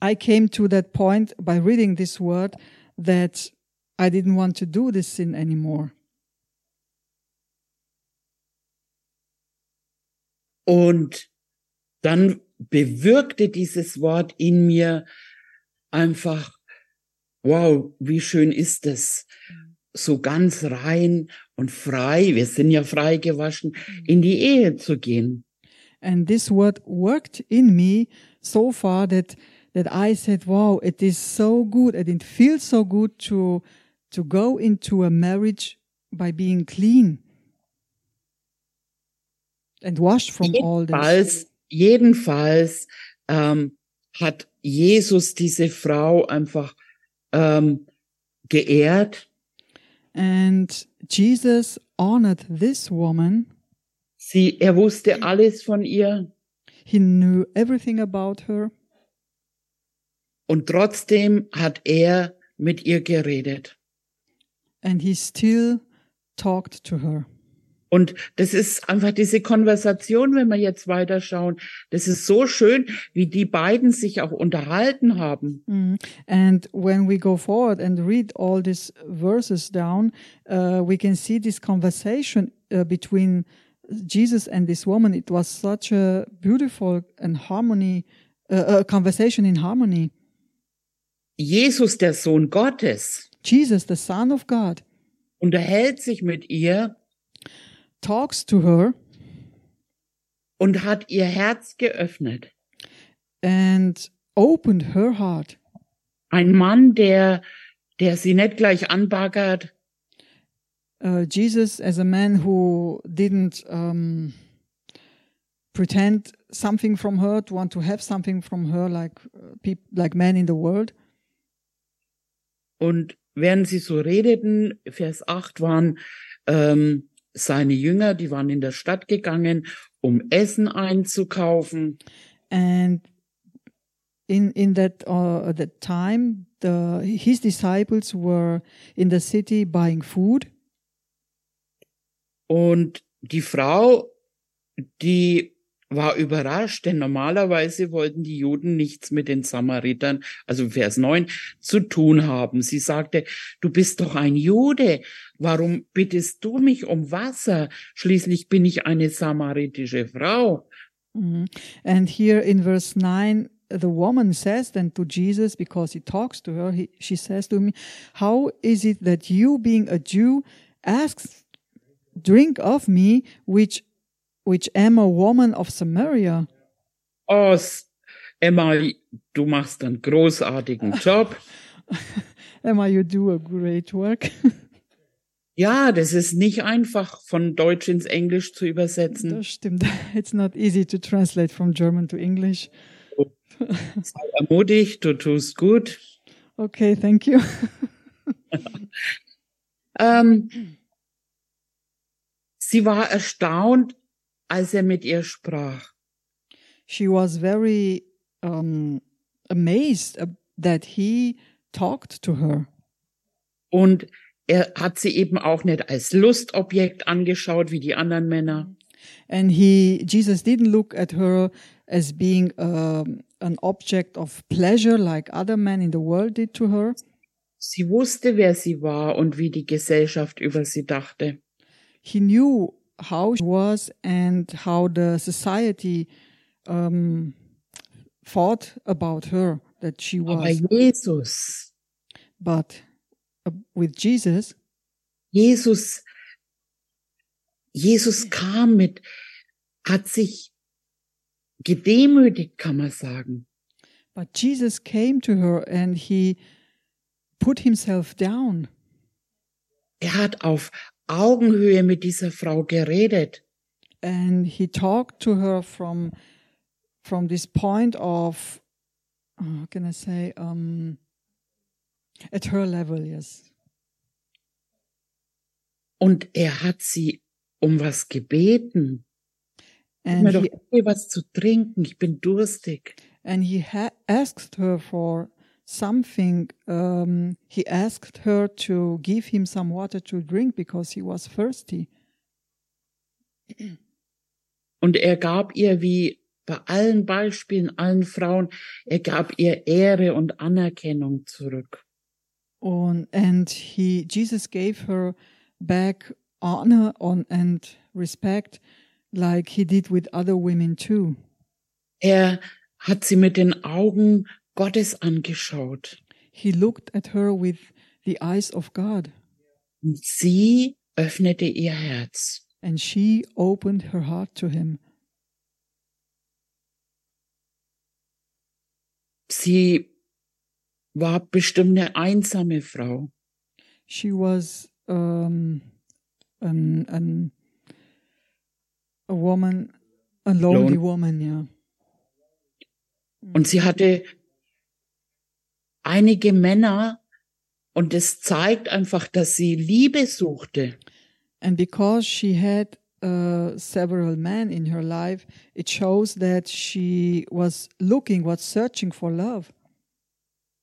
I came to that point by reading this word that I didn't want to do this sin anymore. Und dann bewirkte dieses Wort in mir einfach, wow, wie schön ist es, so ganz rein und frei, wir sind ja frei gewaschen, in die Ehe zu gehen. and this word worked in me so far that that I said, "Wow, it is so good, and it feels so good to to go into a marriage by being clean. And washed from all this." Jedenfalls, jedenfalls ähm, hat Jesus diese Frau einfach ähm, geehrt. And Jesus honored this woman. Sie, er wusste alles von ihr He knew everything about her, und trotzdem hat er mit ihr geredet. and he still talked to her. Und das ist einfach diese Konversation, wenn wir jetzt weiterschauen. Das ist so schön, wie die beiden sich auch unterhalten haben. Mm. And when we go forward and read all these verses down, uh, we can see this conversation uh, between Jesus and this woman. It was such a beautiful and harmony, uh, a conversation in harmony. Jesus, der Sohn Gottes, Jesus, the Son of God, unterhält sich mit ihr talks to her und hat ihr Herz geöffnet. and opened her heart. Ein Mann, der, der sie nicht gleich anbaggert, Uh, Jesus, as a man who didn't um, pretend something from her, to want to have something from her, like uh, like men in the world. Und während sie so redeten, Vers 8 waren ähm, seine Jünger, die waren in der Stadt gegangen, um Essen einzukaufen. And in in that uh, that time, the his disciples were in the city buying food, Und die Frau, die war überrascht, denn normalerweise wollten die Juden nichts mit den Samaritern, also Vers 9, zu tun haben. Sie sagte, du bist doch ein Jude, warum bittest du mich um Wasser? Schließlich bin ich eine samaritische Frau. Mhm. And here in verse 9, the woman says then to Jesus, because he talks to her, he, she says to me, How is it that you, being a Jew, ask drink of me, which which am a woman of Samaria? Oh, Emma, du machst einen großartigen Job. Emma, you do a great work. Ja, das ist nicht einfach von Deutsch ins Englisch zu übersetzen. Das stimmt. It's not easy to translate from German to English. Sei ermutigt, du tust gut. Okay, thank you. ähm, sie war erstaunt, als er mit ihr sprach. She was very um, amazed that he talked to her. Und er hat sie eben auch nicht als Lustobjekt angeschaut wie die anderen Männer. And he, Jesus didn't look at her as being um, an object of pleasure like other men in the world did to her. Sie wusste, wer sie war und wie die Gesellschaft über sie dachte. He knew how she was and how the society um, thought about her that she was. Aber Jesus, but uh, with Jesus, Jesus, Jesus kam mit, hat sich gedemütigt, kann man sagen. but Jesus came to her and he put himself down. Er hat auf Augenhöhe mit dieser Frau geredet. and he talked to her from from this point of uh, how can I say um, at her level, yes. Und er hat sie um was gebeten. And mir doch he, was zu trinken, ich bin durstig. and he asked her for something. Um, he asked her to give him some water to drink because he was thirsty. Und er gab ihr wie bei allen Beispielen, allen Frauen, er gab ihr Ehre und Anerkennung zurück. On, and he Jesus gave her back honor on and respect like he did with other women too. Er hat sie mit den Augen Gottes angeschaut. He looked at her with the eyes of God, Und sie öffnete ihr Herz. and she opened her heart to him. Sie war bestimmt eine einsame Frau. She was um, an, an, a woman, a lonely Lone. woman, yeah. Und sie hatte einige Männer und es zeigt einfach, dass sie Liebe suchte. And because she had uh, several men in her life, it shows that she was looking, was searching for love.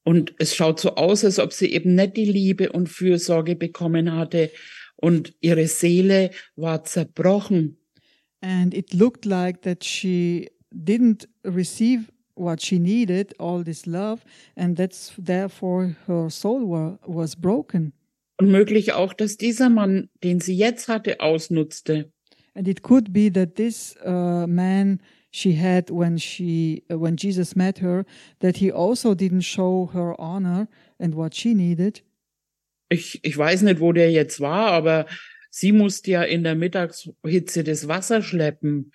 Und es schaut so aus, als ob sie eben nicht die Liebe und Fürsorge bekommen hatte und ihre Seele war zerbrochen. And it looked like that she didn't receive what she needed, all this love, and that's therefore her soul wa- was broken. Und möglich auch, dass dieser Mann, den sie jetzt hatte, ausnutzte. And it could be that this uh, man she had when she uh, when Jesus met her, that he also didn't show her honor and what she needed. Ich, ich weiß nicht, wo der jetzt war, aber sie musste ja in der Mittagshitze das Wasser schleppen.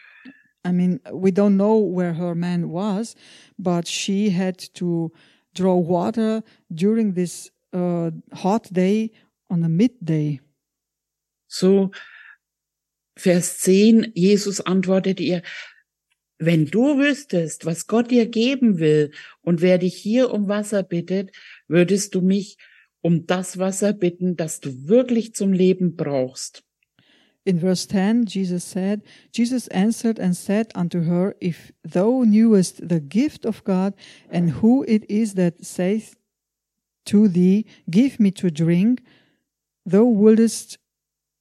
I mean, we don't know where her man was, but she had to draw water during this uh, hot day on a midday. So, Vers 10, Jesus antwortete ihr, wenn du wüsstest, was Gott dir geben will und wer dich hier um Wasser bittet, würdest du mich um das Wasser bitten, das du wirklich zum Leben brauchst. In verse 10, Jesus said, Jesus answered and said unto her, If thou knewest the gift of God, and who it is that saith to thee, Give me to drink, thou wouldest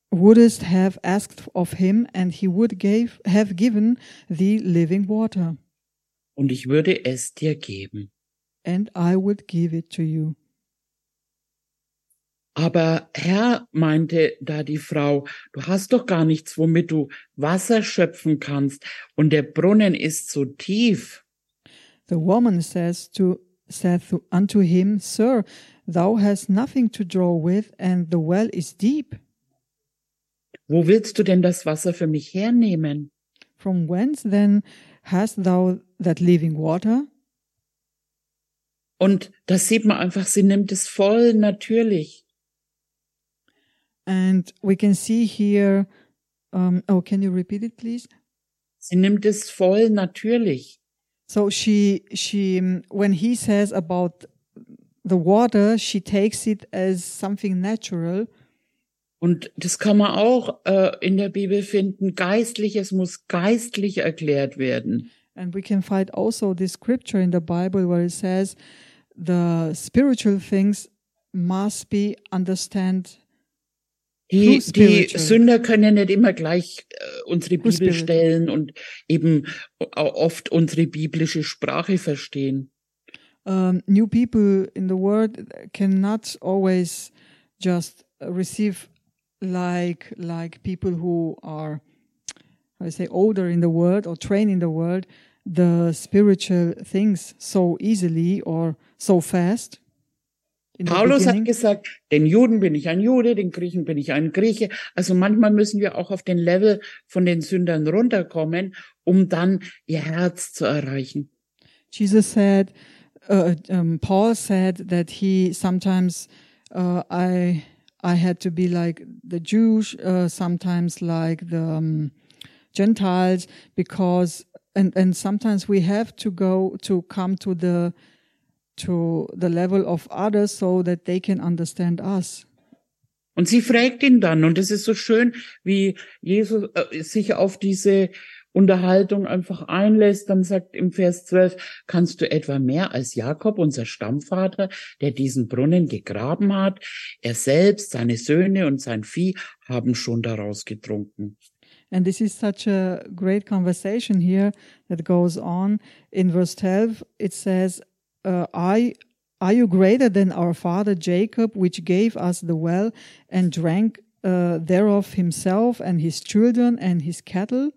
wouldst have asked of him, and he would gave, have given thee living water, und ich würde es dir geben. and I would give it to you. Aber Herr, meinte da die Frau, du hast doch gar nichts, womit du Wasser schöpfen kannst, und der Brunnen ist so tief. The woman says to saith unto him, Sir, thou hast nothing to draw with, and the well is deep. Wo willst du denn das Wasser für mich hernehmen? From whence then hast thou that living water? Und das sieht man einfach, sie nimmt es voll natürlich. And we can see here. Um, oh, can you repeat it, please? Sie nimmt es voll natürlich. So she she um, when he says about the water, she takes it as something natural. Und das kann man auch äh, in der Bibel finden. Geistlich, es muss geistlich erklärt werden. And we can find also this scripture in the Bible where it says the spiritual things must be understand Die, die. Sünder können nicht immer gleich äh, unsere Bibel stellen und eben au- oft unsere biblische Sprache verstehen. um, new people in the world cannot always just receive like like people who are how I say older in the world or trained in the world the spiritual things so easily or so fast. Paulus hat gesagt, den Juden bin ich ein Jude, den Griechen bin ich ein Grieche. Also manchmal müssen wir auch auf den Level von den Sündern runterkommen, um dann ihr Herz zu erreichen. Jesus said, uh, um, Paul said that he sometimes uh, I I had to be like the Jews, uh, sometimes like the um, Gentiles, because and and sometimes we have to go to come to the to the level of others so that they can understand us. Und sie fragt ihn dann, und es ist so schön, wie Jesus äh, sich auf diese Unterhaltung einfach einlässt. Dann sagt im Vers 12, kannst du etwa mehr als Jakob, unser Stammvater, der diesen Brunnen gegraben hat? Er selbst, seine Söhne und sein Vieh haben schon daraus getrunken. And this is such a great conversation here that goes on. In verse 12, it says, uh, I, Are you greater than our father Jacob, which gave us the well and drank uh, thereof himself and his children and his cattle?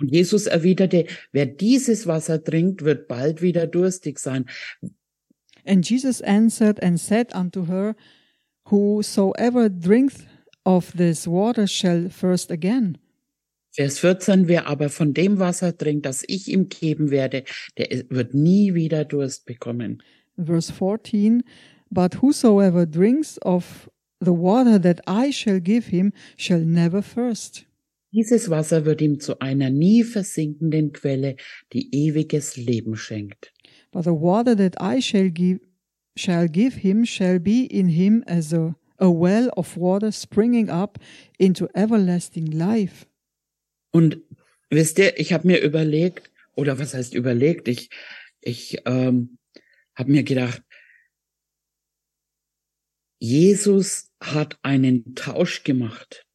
Und Jesus erwiderte, wer dieses Wasser trinkt, wird bald wieder durstig sein. And Jesus answered and said unto her, Whosoever drinketh of this water shall thirst again. Vers 14, wer aber von dem Wasser trinkt, das ich ihm geben werde, der wird nie wieder Durst bekommen. Verse 14 But whosoever drinks of the water that I shall give him shall never thirst. Dieses Wasser wird ihm zu einer nie versinkenden Quelle, die ewiges Leben schenkt. But the water that I shall give shall give him shall be in him as a, a well of water springing up into everlasting life. Und wisst ihr, ich habe mir überlegt, oder was heißt überlegt, ich, ich ähm, habe mir gedacht, Jesus hat einen Tausch gemacht.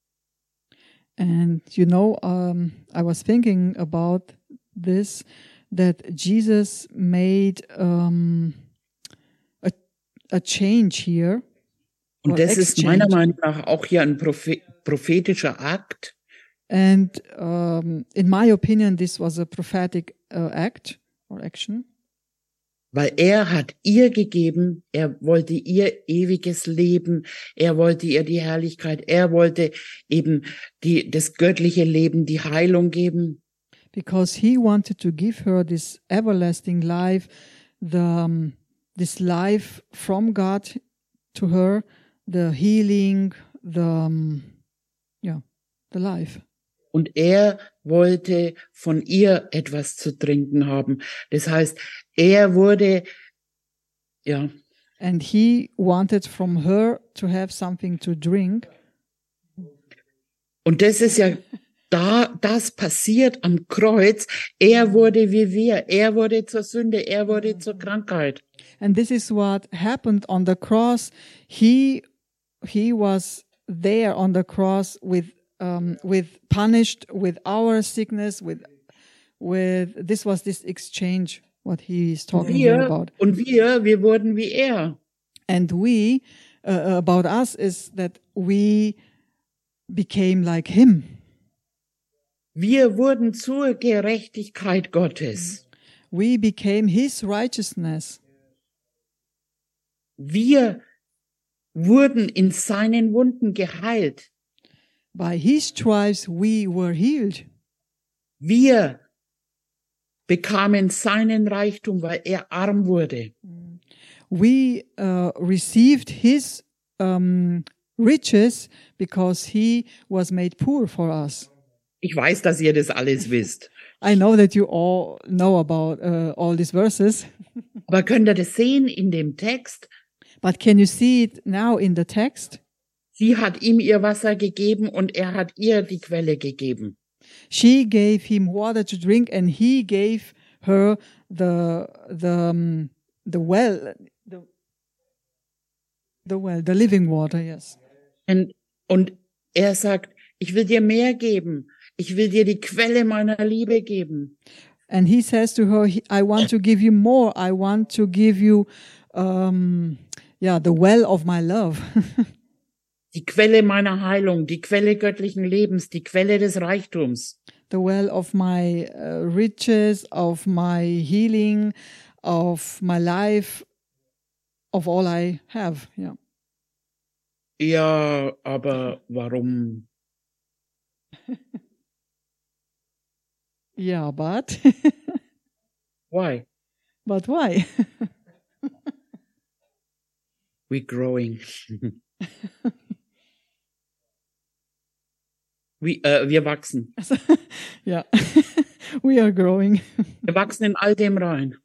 And you know, um, I was thinking about this that Jesus made um, a, a change here. Und das ist meiner exchange. Meinung nach auch hier ein prophe prophetischer Akt, And um, in my opinion, this was a prophetic uh, act or action weil er hat ihr gegeben, er wollte ihr ewiges Leben, er wollte ihr die Herrlichkeit, er wollte eben die, das göttliche Leben, die Heilung geben. because he wanted to give her this everlasting life, the um, this life from God to her, the healing, the um, yeah, the life. Und er wollte von ihr etwas zu trinken haben. Das heißt, er wurde, ja, And he wanted from her to have something to drink. und das ist ja da, das passiert am Kreuz. Er wurde wie wir. Er wurde zur Sünde. Er wurde zur Krankheit. And this is what happened on the cross. He he was there on the cross with um, with punished with our sickness with with this was this exchange what he is talking Wir, about und wir, wir wurden wie er. and we uh, about us is that we became like him Wir wurden zur Gerechtigkeit Gottes. we became his righteousness Wir wurden in seinen Wunden geheilt. By his stripes we were healed Wir bekamen seinen Reichtum, weil er arm wurde. we uh, received his um, riches because he was made poor for us. Ich weiß, dass ihr das alles wisst. I know that you all know about uh, all these verses, Aber könnt ihr das sehen in dem Text? but can you see it now in the text? Sie hat ihm ihr Wasser gegeben und er hat ihr die Quelle gegeben. She gave him water to drink, and he gave her the the the well, the the well, the living water. Yes. Und, und er sagt, ich will dir mehr geben. Ich will dir die Quelle meiner Liebe geben. And he says to her, "He- I want to give you more. I want to give you, um, yeah, the well of my love. Die Quelle meiner Heilung, die Quelle göttlichen Lebens, die Quelle des Reichtums. the well of my uh, riches, of my healing, of my life, of all I have. Yeah. Ja, aber warum? Yeah, but, Why? but why? We growing. Wie, äh, wir wachsen. yeah. we are growing. Wir wachsen in all dem rein.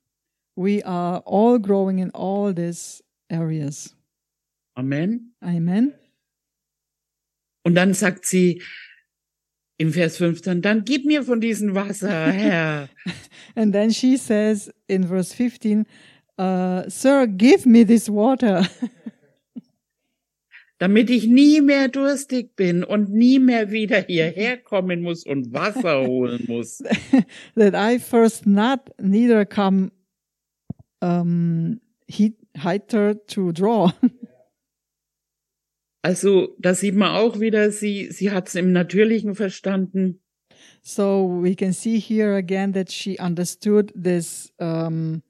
We are all growing in all these areas. Amen. Amen. Und dann sagt sie im Vers 15, dann gib mir von diesem Wasser, Herr. And then she says in verse 15, uh, Sir, give me this water. Damit ich nie mehr durstig bin und nie mehr wieder hierher kommen muss und Wasser holen muss. that I first not neither come um he heiter to draw. Also, da sieht man auch wieder, sie, sie hat es im Natürlichen verstanden. so we can see here again that she understood this um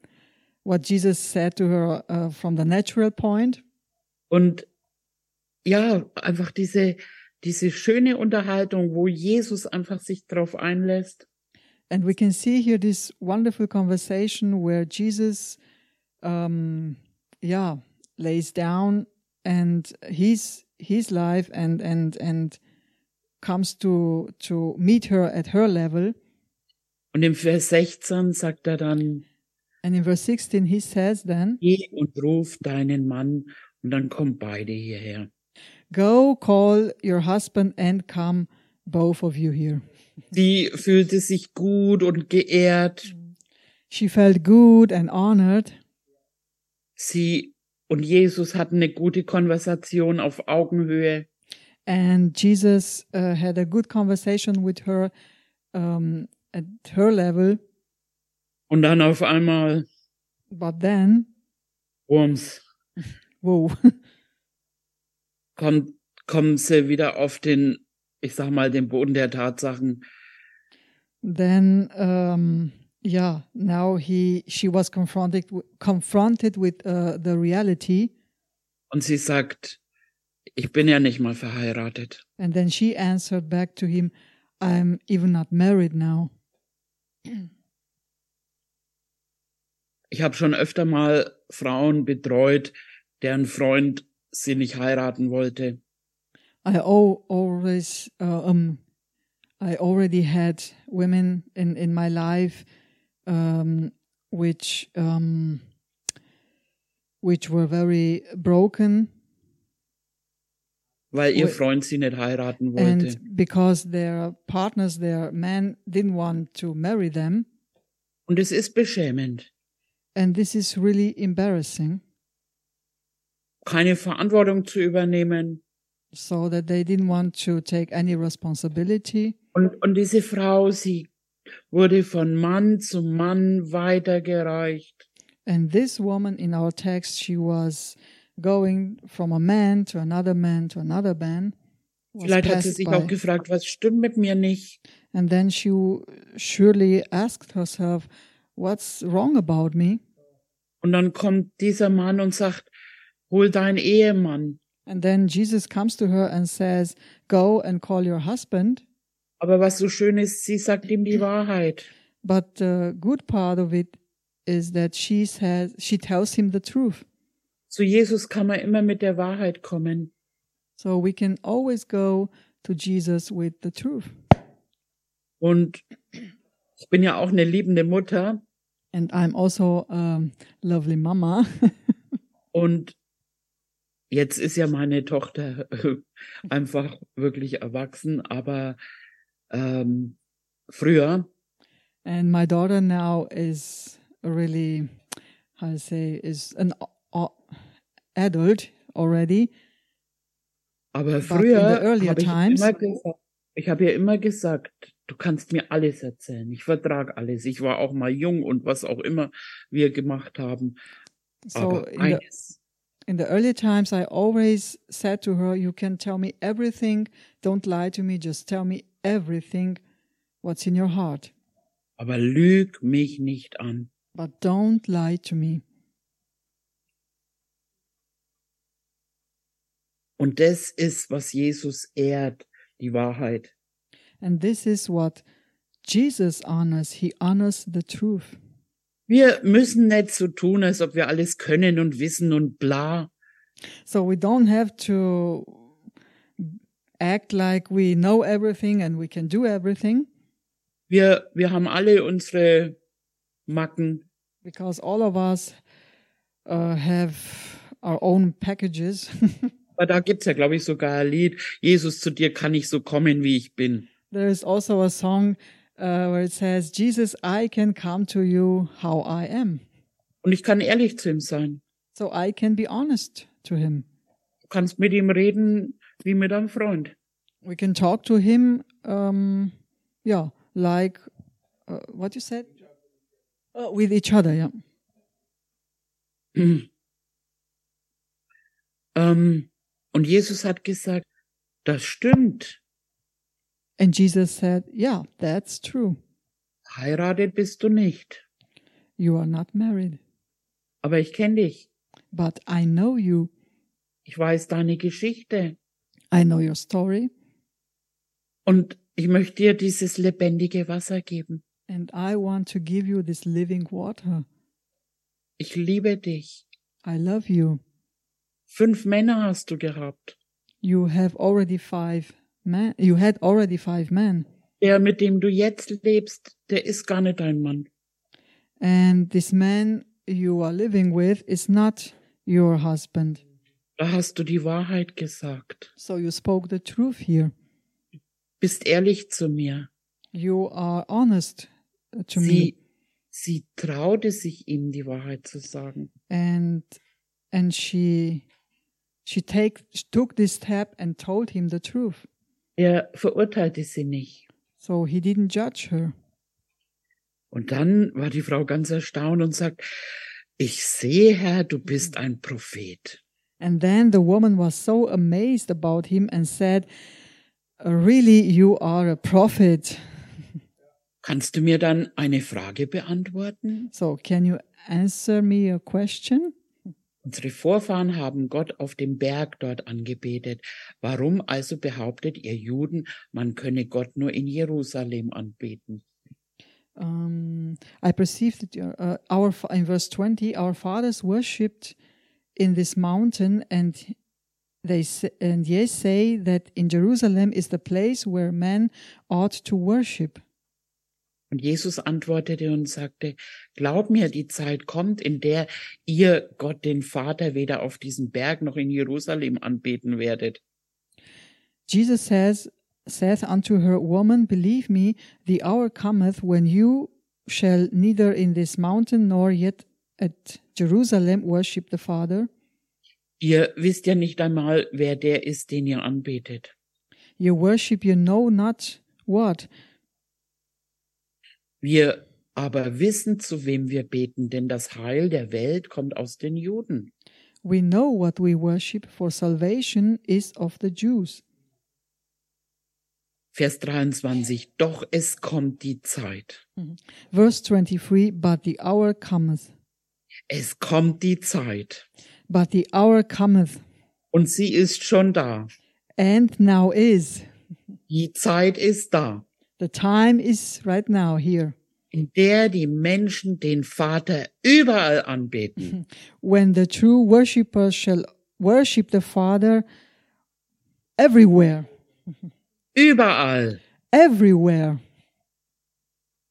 what Jesus said to her uh, from the natural point. Und ja, einfach diese, diese schöne Unterhaltung, wo Jesus einfach sich drauf einlässt. And we can see here this wonderful conversation where Jesus, um, yeah, lays down and his his life and and and comes to to meet her at her level. Und im Vers 16 sagt er dann, And in verse 16, he says then, geh und ruf deinen Mann und dann kommt beide hierher. Go call your husband and come, both of you here. Sie fühlte sich gut und geehrt. She felt good and honored. Sie und Jesus hatten eine gute Konversation auf Augenhöhe. And Jesus uh, had a good conversation with her um, at her level. Und dann auf einmal, But then, Wurms, whoa, kommt, kommen sie wieder auf den, ich sag mal, den Boden der Tatsachen. then um, yeah, now he she was confronted confronted with uh, the reality, Und sie sagt, ich bin ja nicht mal verheiratet. and then she answered back to him, "I'm even not married now." Ich habe schon öfter mal Frauen betreut, deren Freund sie nicht heiraten wollte. I al- always uh, um I already had women in in my life um which um which were very broken weil ihr Freund sie nicht heiraten wollte. and because their partners their men didn't want to marry them Und es ist beschämend. and this is really embarrassing Keine Verantwortung zu übernehmen, so that they didn't want to take any responsibility. Und, und diese Frau, sie wurde von Mann zu Mann weitergereicht. And this woman in our text, she was going from a man to another man to another man. Vielleicht hat sie sich by. auch gefragt, was stimmt mit mir nicht? And then she surely asked herself, What's wrong about me? Und dann kommt dieser Mann und sagt, hol deinen Ehemann. And then Jesus comes to her and says, Go and call your husband. Aber was so schön ist, sie sagt ihm die Wahrheit. But the good part of it is that she says she tells him the truth. Zu Jesus kann man immer mit der Wahrheit kommen. So we can always go to Jesus with the truth. Und ich bin ja auch eine liebende Mutter. And I'm also a lovely mama. Und jetzt ist ja meine Tochter äh, einfach wirklich erwachsen. Aber ähm, früher, and my daughter now is really, how to say, is an adult already. aber früher habe ich immer gesagt, ich habe ja immer gesagt, du kannst mir alles erzählen. Ich vertrag alles. Ich war auch mal jung und was auch immer wir gemacht haben. So aber eines, in the early times, I always said to her, You can tell me everything. Don't lie to me. Just tell me everything what's in your heart. aber lüg mich nicht an. But don't lie to me. Und das ist, was Jesus ehrt, die Wahrheit. And this is what Jesus honors. He honors the truth. Wir müssen nicht so tun, als ob wir alles können und wissen und bla. So we don't have to act like we know everything and we can do everything Wir, wir haben alle unsere Macken. because all of us uh, have our own packages. Aber da gibt's ja, glaube ich, sogar ein Lied. Jesus, zu dir kann ich so kommen, wie ich bin. there is also a song uh, where it says, Jesus, I can come to you how I am. Und ich kann ehrlich zu ihm sein. So I can be honest to him. Du kannst mit ihm reden wie mit einem Freund. We can talk to him, um, yeah, like uh, what you said? Uh, with each other, yeah. Ähm, und Jesus hat gesagt, das stimmt. And Jesus said, Yeah, that's true. Heiratet bist du nicht. You are not married, Aber ich kenne dich. but I know you. Ich weiß deine Geschichte. I know your story, Und ich möchte dir dieses lebendige Wasser geben. and I want to give you this living water. Ich liebe dich. I love you. Fünf Männer hast du gehabt. You have already five men. You had already five men, Der, mit dem du jetzt lebst, der ist gar nicht dein Mann. and this man you are living with is not your husband. Da hast du die Wahrheit gesagt. So you spoke the truth here. Bist ehrlich zu mir. You are honest to me, Sie, sie traute sich ihm die Wahrheit zu sagen. and and she she take she took this step and told him the truth. Er verurteilte sie nicht. So he didn't judge her. Und dann war die Frau ganz erstaunt und sagt, ich sehe, Herr, du bist ein Prophet. And then the woman was so amazed about him and said, Really, you are a prophet. Kannst du mir dann eine Frage beantworten? So, can you answer me a question? Unsere Vorfahren haben Gott auf dem Berg dort angebetet. Warum also behauptet ihr Juden, man könne Gott nur in Jerusalem anbeten? Um, I perceived that your- uh, our in verse 20, our fathers worshipped in this mountain, and they s- and ye say that in Jerusalem is the place where men ought to worship. Und Jesus antwortete und sagte, Glaub mir, die Zeit kommt, in der ihr Gott den Vater weder auf diesem Berg noch in Jerusalem anbeten werdet. Jesus says, saith unto her, Woman, believe me, the hour cometh when you shall neither in this mountain nor yet at Jerusalem worship the Father. Ihr wisst ja nicht einmal, wer der ist, den ihr anbetet. You worship you know not what. Wir aber wissen, zu wem wir beten, denn das Heil der Welt kommt aus den Juden. We know what we worship, for salvation is of the Jews. Vers 23, doch es kommt die Zeit. Verse 23 But the hour cometh, Es kommt die Zeit. but the hour cometh, Und sie ist schon da. and now is. Die Zeit ist da, The time is right now here, in der die Menschen den Vater überall anbeten. when the true worshippers shall worship the Father everywhere, Überall. everywhere,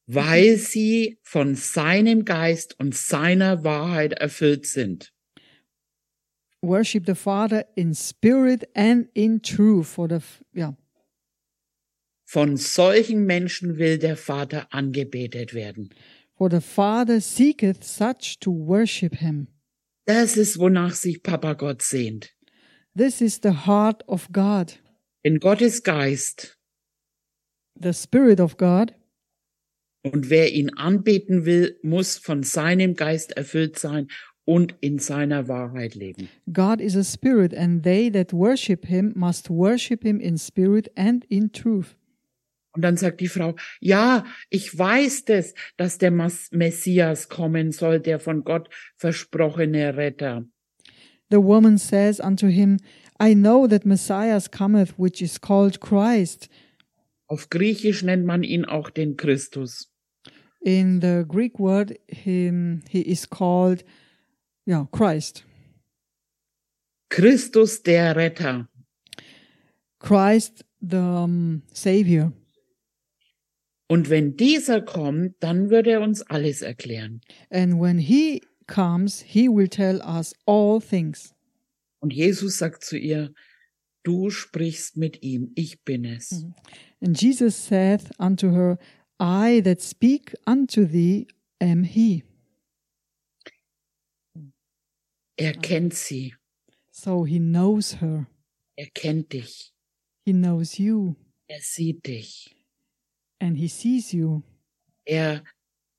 Weil sie von seinem Geist und seiner Wahrheit erfüllt sind. worship the Father in spirit and in truth. For the yeah, Von solchen Menschen will der Vater angebetet werden. for the Father seeketh such to worship Him. Das ist, wonach sich Papa Gott sehnt. This is the heart of God, Denn Gottes Geist the Spirit of God. und wer ihn anbeten will, muss von seinem Geist erfüllt sein und in seiner Wahrheit leben. God is a spirit, and they that worship him must worship him in spirit and in truth. Und dann sagt die Frau, ja, ich weiß das, dass der Messias kommen soll, der von Gott versprochene Retter. The woman says unto him, I know that Messiah cometh, which is called Christ. Auf Griechisch nennt man ihn auch den Christus. In the Greek word, him, he is called yeah, Christ. Christus der Retter. Christ, the um, Savior. Und wenn dieser kommt, dann wird er uns alles erklären. And when he comes, he will tell us all things. Und Jesus sagt zu ihr, du sprichst mit ihm, ich bin es. And Jesus saith unto her, I that speak unto thee am he. Er kennt sie, So he knows her. er kennt dich, He knows you er sieht dich. And he sees you. Er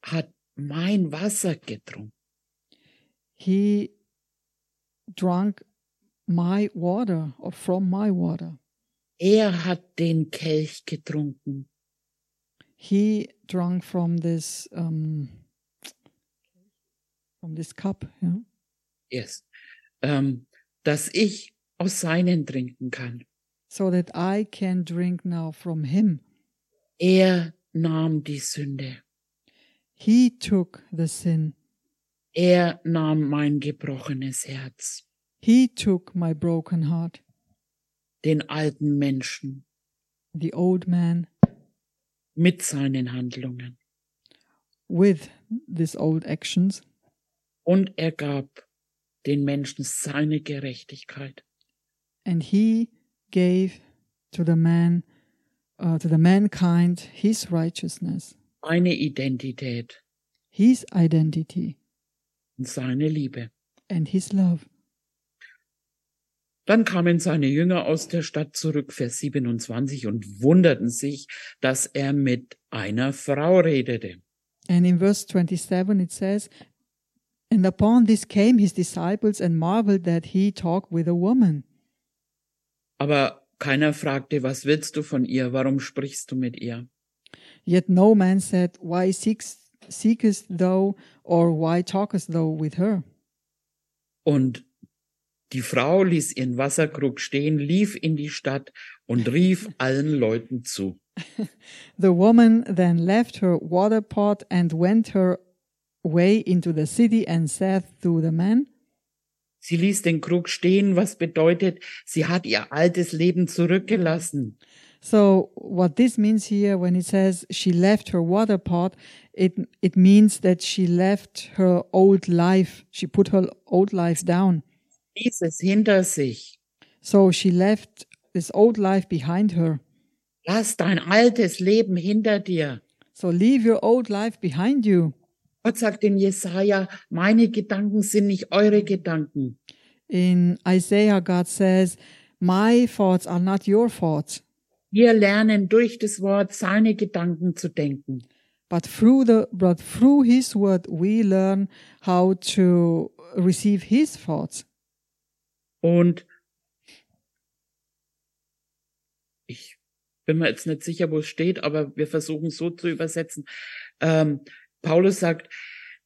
hat mein Wasser getrunken. He drank my water or from my water. Er hat den Kelch getrunken. He drank from this um, from this cup. Yeah? Yes. Ähm, dass ich aus seinen trinken kann. So that I can drink now from him. Er nahm die Sünde. He took the sin. Er nahm mein gebrochenes Herz, He took my broken heart, den alten Menschen the old man, mit seinen Handlungen. with these old actions, Und er gab den Menschen seine Gerechtigkeit. and he gave to the man, uh, to the mankind, his righteousness, Seine Identität his identity, und seine Liebe. and his love. Dann kamen seine Jünger aus der Stadt zurück, Vers 27, und wunderten sich, dass er mit einer Frau redete. And in verse 27 it says, And upon this came his disciples and marveled that he talked with a woman. Aber keiner fragte, was willst du von ihr? Warum sprichst du mit ihr? Yet no man said, Why seekst, seekest thou, or why talkest thou with her? Und die Frau ließ ihren Wasserkrug stehen, lief in die Stadt und rief allen Leuten zu. The woman then left her water pot and went her way into the city and said to the man, Sie ließ den Krug stehen, was bedeutet, sie hat ihr altes Leben zurückgelassen. So what this means here when it says she left her water pot, it it means that she left her old life. She put her old life down. Ließ es hinter sich. So she left this old life behind her. Lass dein altes Leben hinter dir. So leave your old life behind you. Gott sagt in Jesaja, meine Gedanken sind nicht eure Gedanken. In Isaiah, God says, My thoughts are not your thoughts. Wir lernen durch das Wort seine Gedanken zu denken. But through the but through his word we learn how to receive his thoughts. Und ich bin mir jetzt nicht sicher, wo es steht, aber wir versuchen so zu übersetzen. Ähm, Paulus sagt,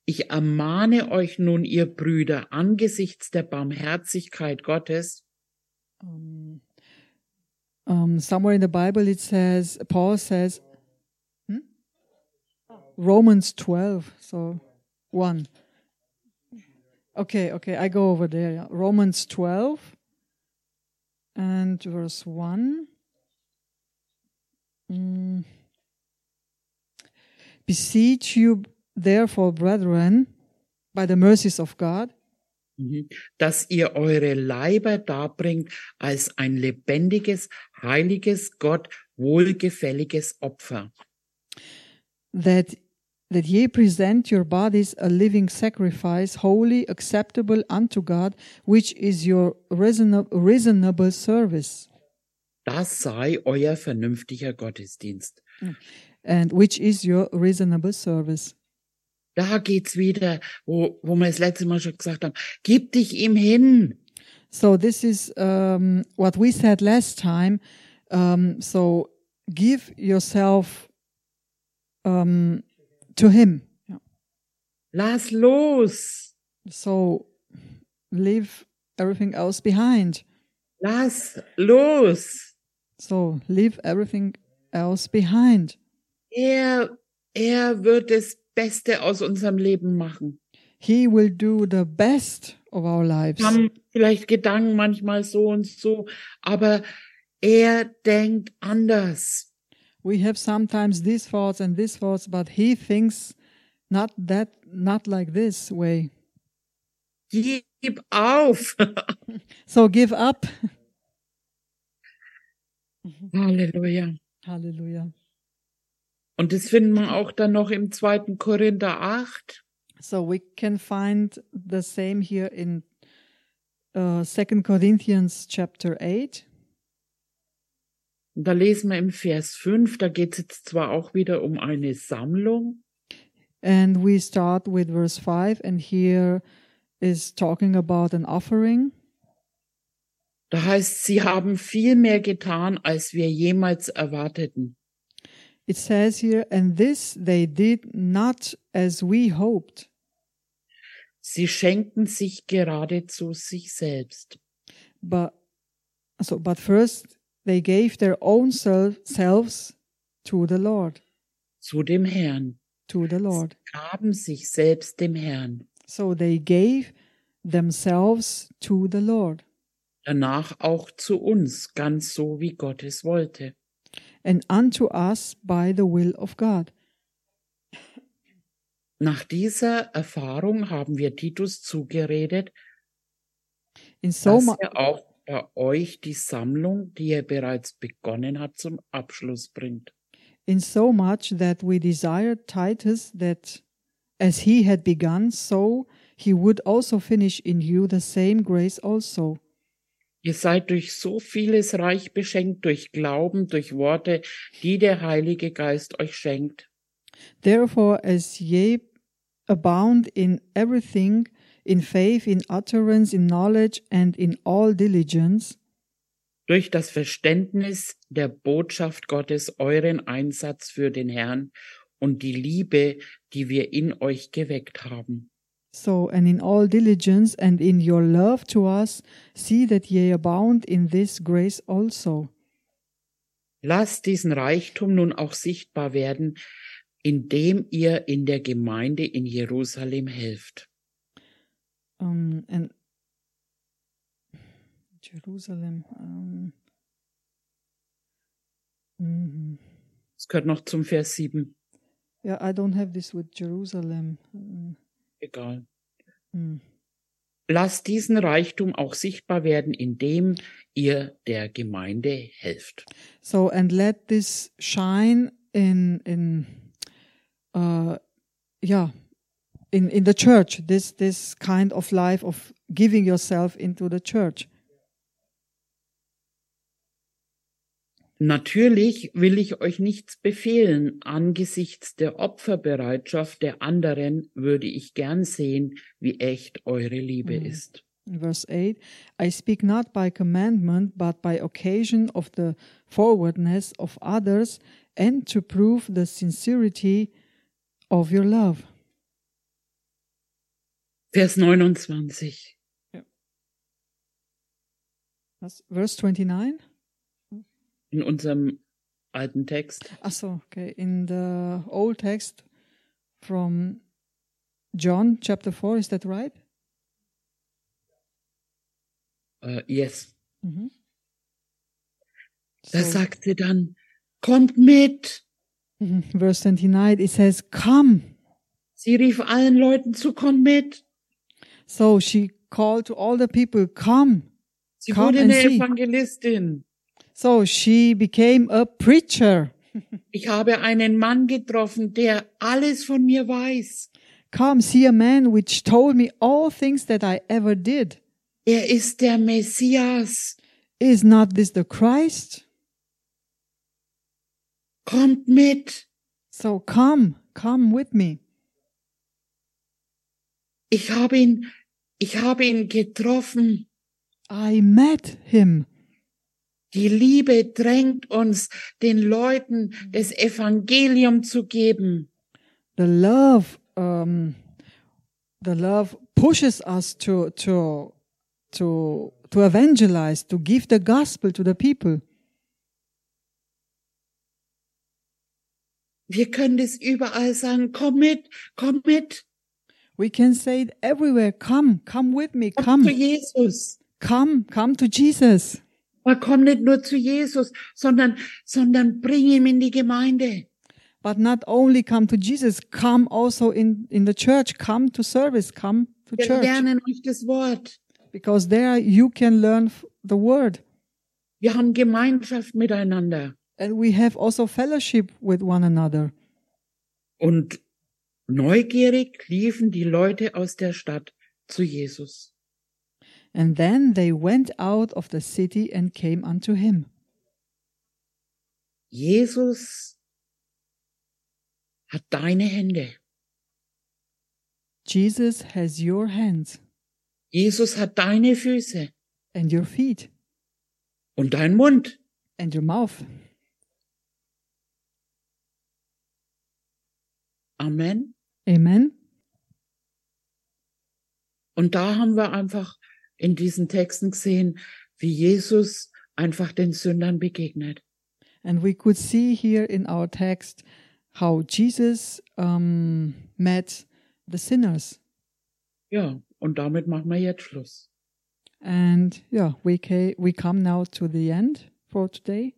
ich ermahne euch nun, ihr Brüder, angesichts der Barmherzigkeit Gottes, Um, um, somewhere in the Bible it says Paul says hmm? Romans 12 so 1 Okay, okay, I go over there. Romans 12 and verse 1 Mm. Beseech you therefore brethren by the mercies of God Mhm. dass ihr eure Leiber darbringt als ein lebendiges, heiliges, Gott wohlgefälliges Opfer. that that ye present your bodies a living sacrifice holy acceptable unto God which is your reasonable, reasonable service Das sei euer vernünftiger Gottesdienst. And which is your reasonable service Da geht's wieder, wo, wo wir das letzte Mal schon gesagt haben, gib dich ihm hin. so this is um, what we said last time um, so give yourself um, to him Lass los. so leave everything else behind Lass los. so leave everything else behind Er, er wird das Beste aus unserem Leben machen. He will do the best of our lives. Wir haben vielleicht Gedanken manchmal so und so, aber er denkt anders. We have sometimes these thoughts and these thoughts, but he thinks not that, not like this way. Gib auf. So give up. Halleluja. Hallelujah. Und das finden wir auch dann noch im zweiten Korinther 8. So we can find the same here in uh, 2 Corinthians chapter 8. Und da lesen wir im Vers 5, da geht es jetzt zwar auch wieder um eine Sammlung, And we start with verse 5, and here is talking about an offering. da heißt, sie haben viel mehr getan, als wir jemals erwarteten. It says here, and this they did not as we hoped, Sie schenkten sich geradezu sich selbst. but so but first they gave their own selves to the Lord, zu dem Herrn, to the Lord. gaben sich selbst dem Herrn, So they gave themselves to the Lord, danach auch zu uns, ganz so wie Gott es wollte. And unto us by the will of God. Nach dieser Erfahrung haben wir Titus zugeredet, In so dass er auch bei euch die Sammlung, die er bereits begonnen hat, zum Abschluss bringt. in so much that we desired Titus that as he had begun, so he would also finish in you the same grace also. Ihr seid durch so vieles reich beschenkt, durch Glauben, durch Worte, die der Heilige Geist euch schenkt. Therefore, as ye abound in everything, in faith, in utterance, in knowledge, and in all diligence, durch das Verständnis der Botschaft Gottes euren Einsatz für den Herrn und die Liebe, die wir in euch geweckt haben. So and in all diligence and in your love to us, see that ye abound in this grace also. Lasst diesen Reichtum nun auch sichtbar werden, indem ihr in der Gemeinde in Jerusalem helft. Um, and Jerusalem. Um, mhm. Es gehört noch zum Vers 7. Yeah, I don't have this with Jerusalem. Mm, Egal. mm. Lasst diesen Reichtum auch sichtbar werden, indem ihr der Gemeinde helft. So and let this shine in in uh yeah in, in the church, this, this kind of life of giving yourself into the church. Natürlich will ich euch nichts befehlen. Angesichts der Opferbereitschaft der anderen würde ich gern sehen, wie echt eure Liebe Mhm. ist. Verse 8 I speak not by commandment, but by occasion of the forwardness of others, and to prove the sincerity of your love. Vers 29. That's verse 29. In unserem alten Text. Ah, so, okay. In the old text from John chapter 4, is that right? Äh, yes. Mhm. Da So, sagt sie dann, kommt mit. mhm, verse 29, it says, Come. Sie rief allen Leuten zu, kommt mit. So she called to all the people, Come. Sie Come wurde eine. Evangelistin. So she became a preacher. Ich habe einen Mann getroffen, der alles von mir weiß. Come, see a man which told me all things that I ever did. Er ist der Messias. Is not this the Christ? Kommt mit. So come, come with me. Ich habe ihn, ich habe ihn getroffen. I met him. Die Liebe drängt uns, den Leuten das Evangelium zu geben. The love, um, the love pushes us to to to to evangelize, to give the gospel to the people. Wir können das überall sagen, komm mit, komm mit, We can say it everywhere. Come, come with me. komm zu Come, Jesus. come, come to Jesus. Aber komm nicht nur zu Jesus, sondern, sondern bring ihn in die Gemeinde. But not only come to Jesus, come also in, in the church, come to service, come to Wir church. lernen euch das Wort. Because there you can learn the word. Wir haben Gemeinschaft miteinander. And we have also fellowship with one another. Und neugierig liefen die Leute aus der Stadt zu Jesus. And then they went out of the city and came unto him. Jesus hat deine Hände. Jesus has your hands Jesus hat deine Füße and your feet und dein Mund. and your mouth. Amen. Amen. Und da haben wir einfach in diesen Texten gesehen, wie Jesus einfach den Sündern begegnet. And we could see here in our text how Jesus um, met the sinners. Ja, und damit machen wir jetzt Schluss. And yeah, we, ca- we come now to the end for today.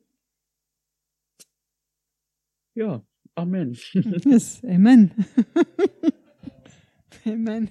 Ja, Amen. yes, amen. amen.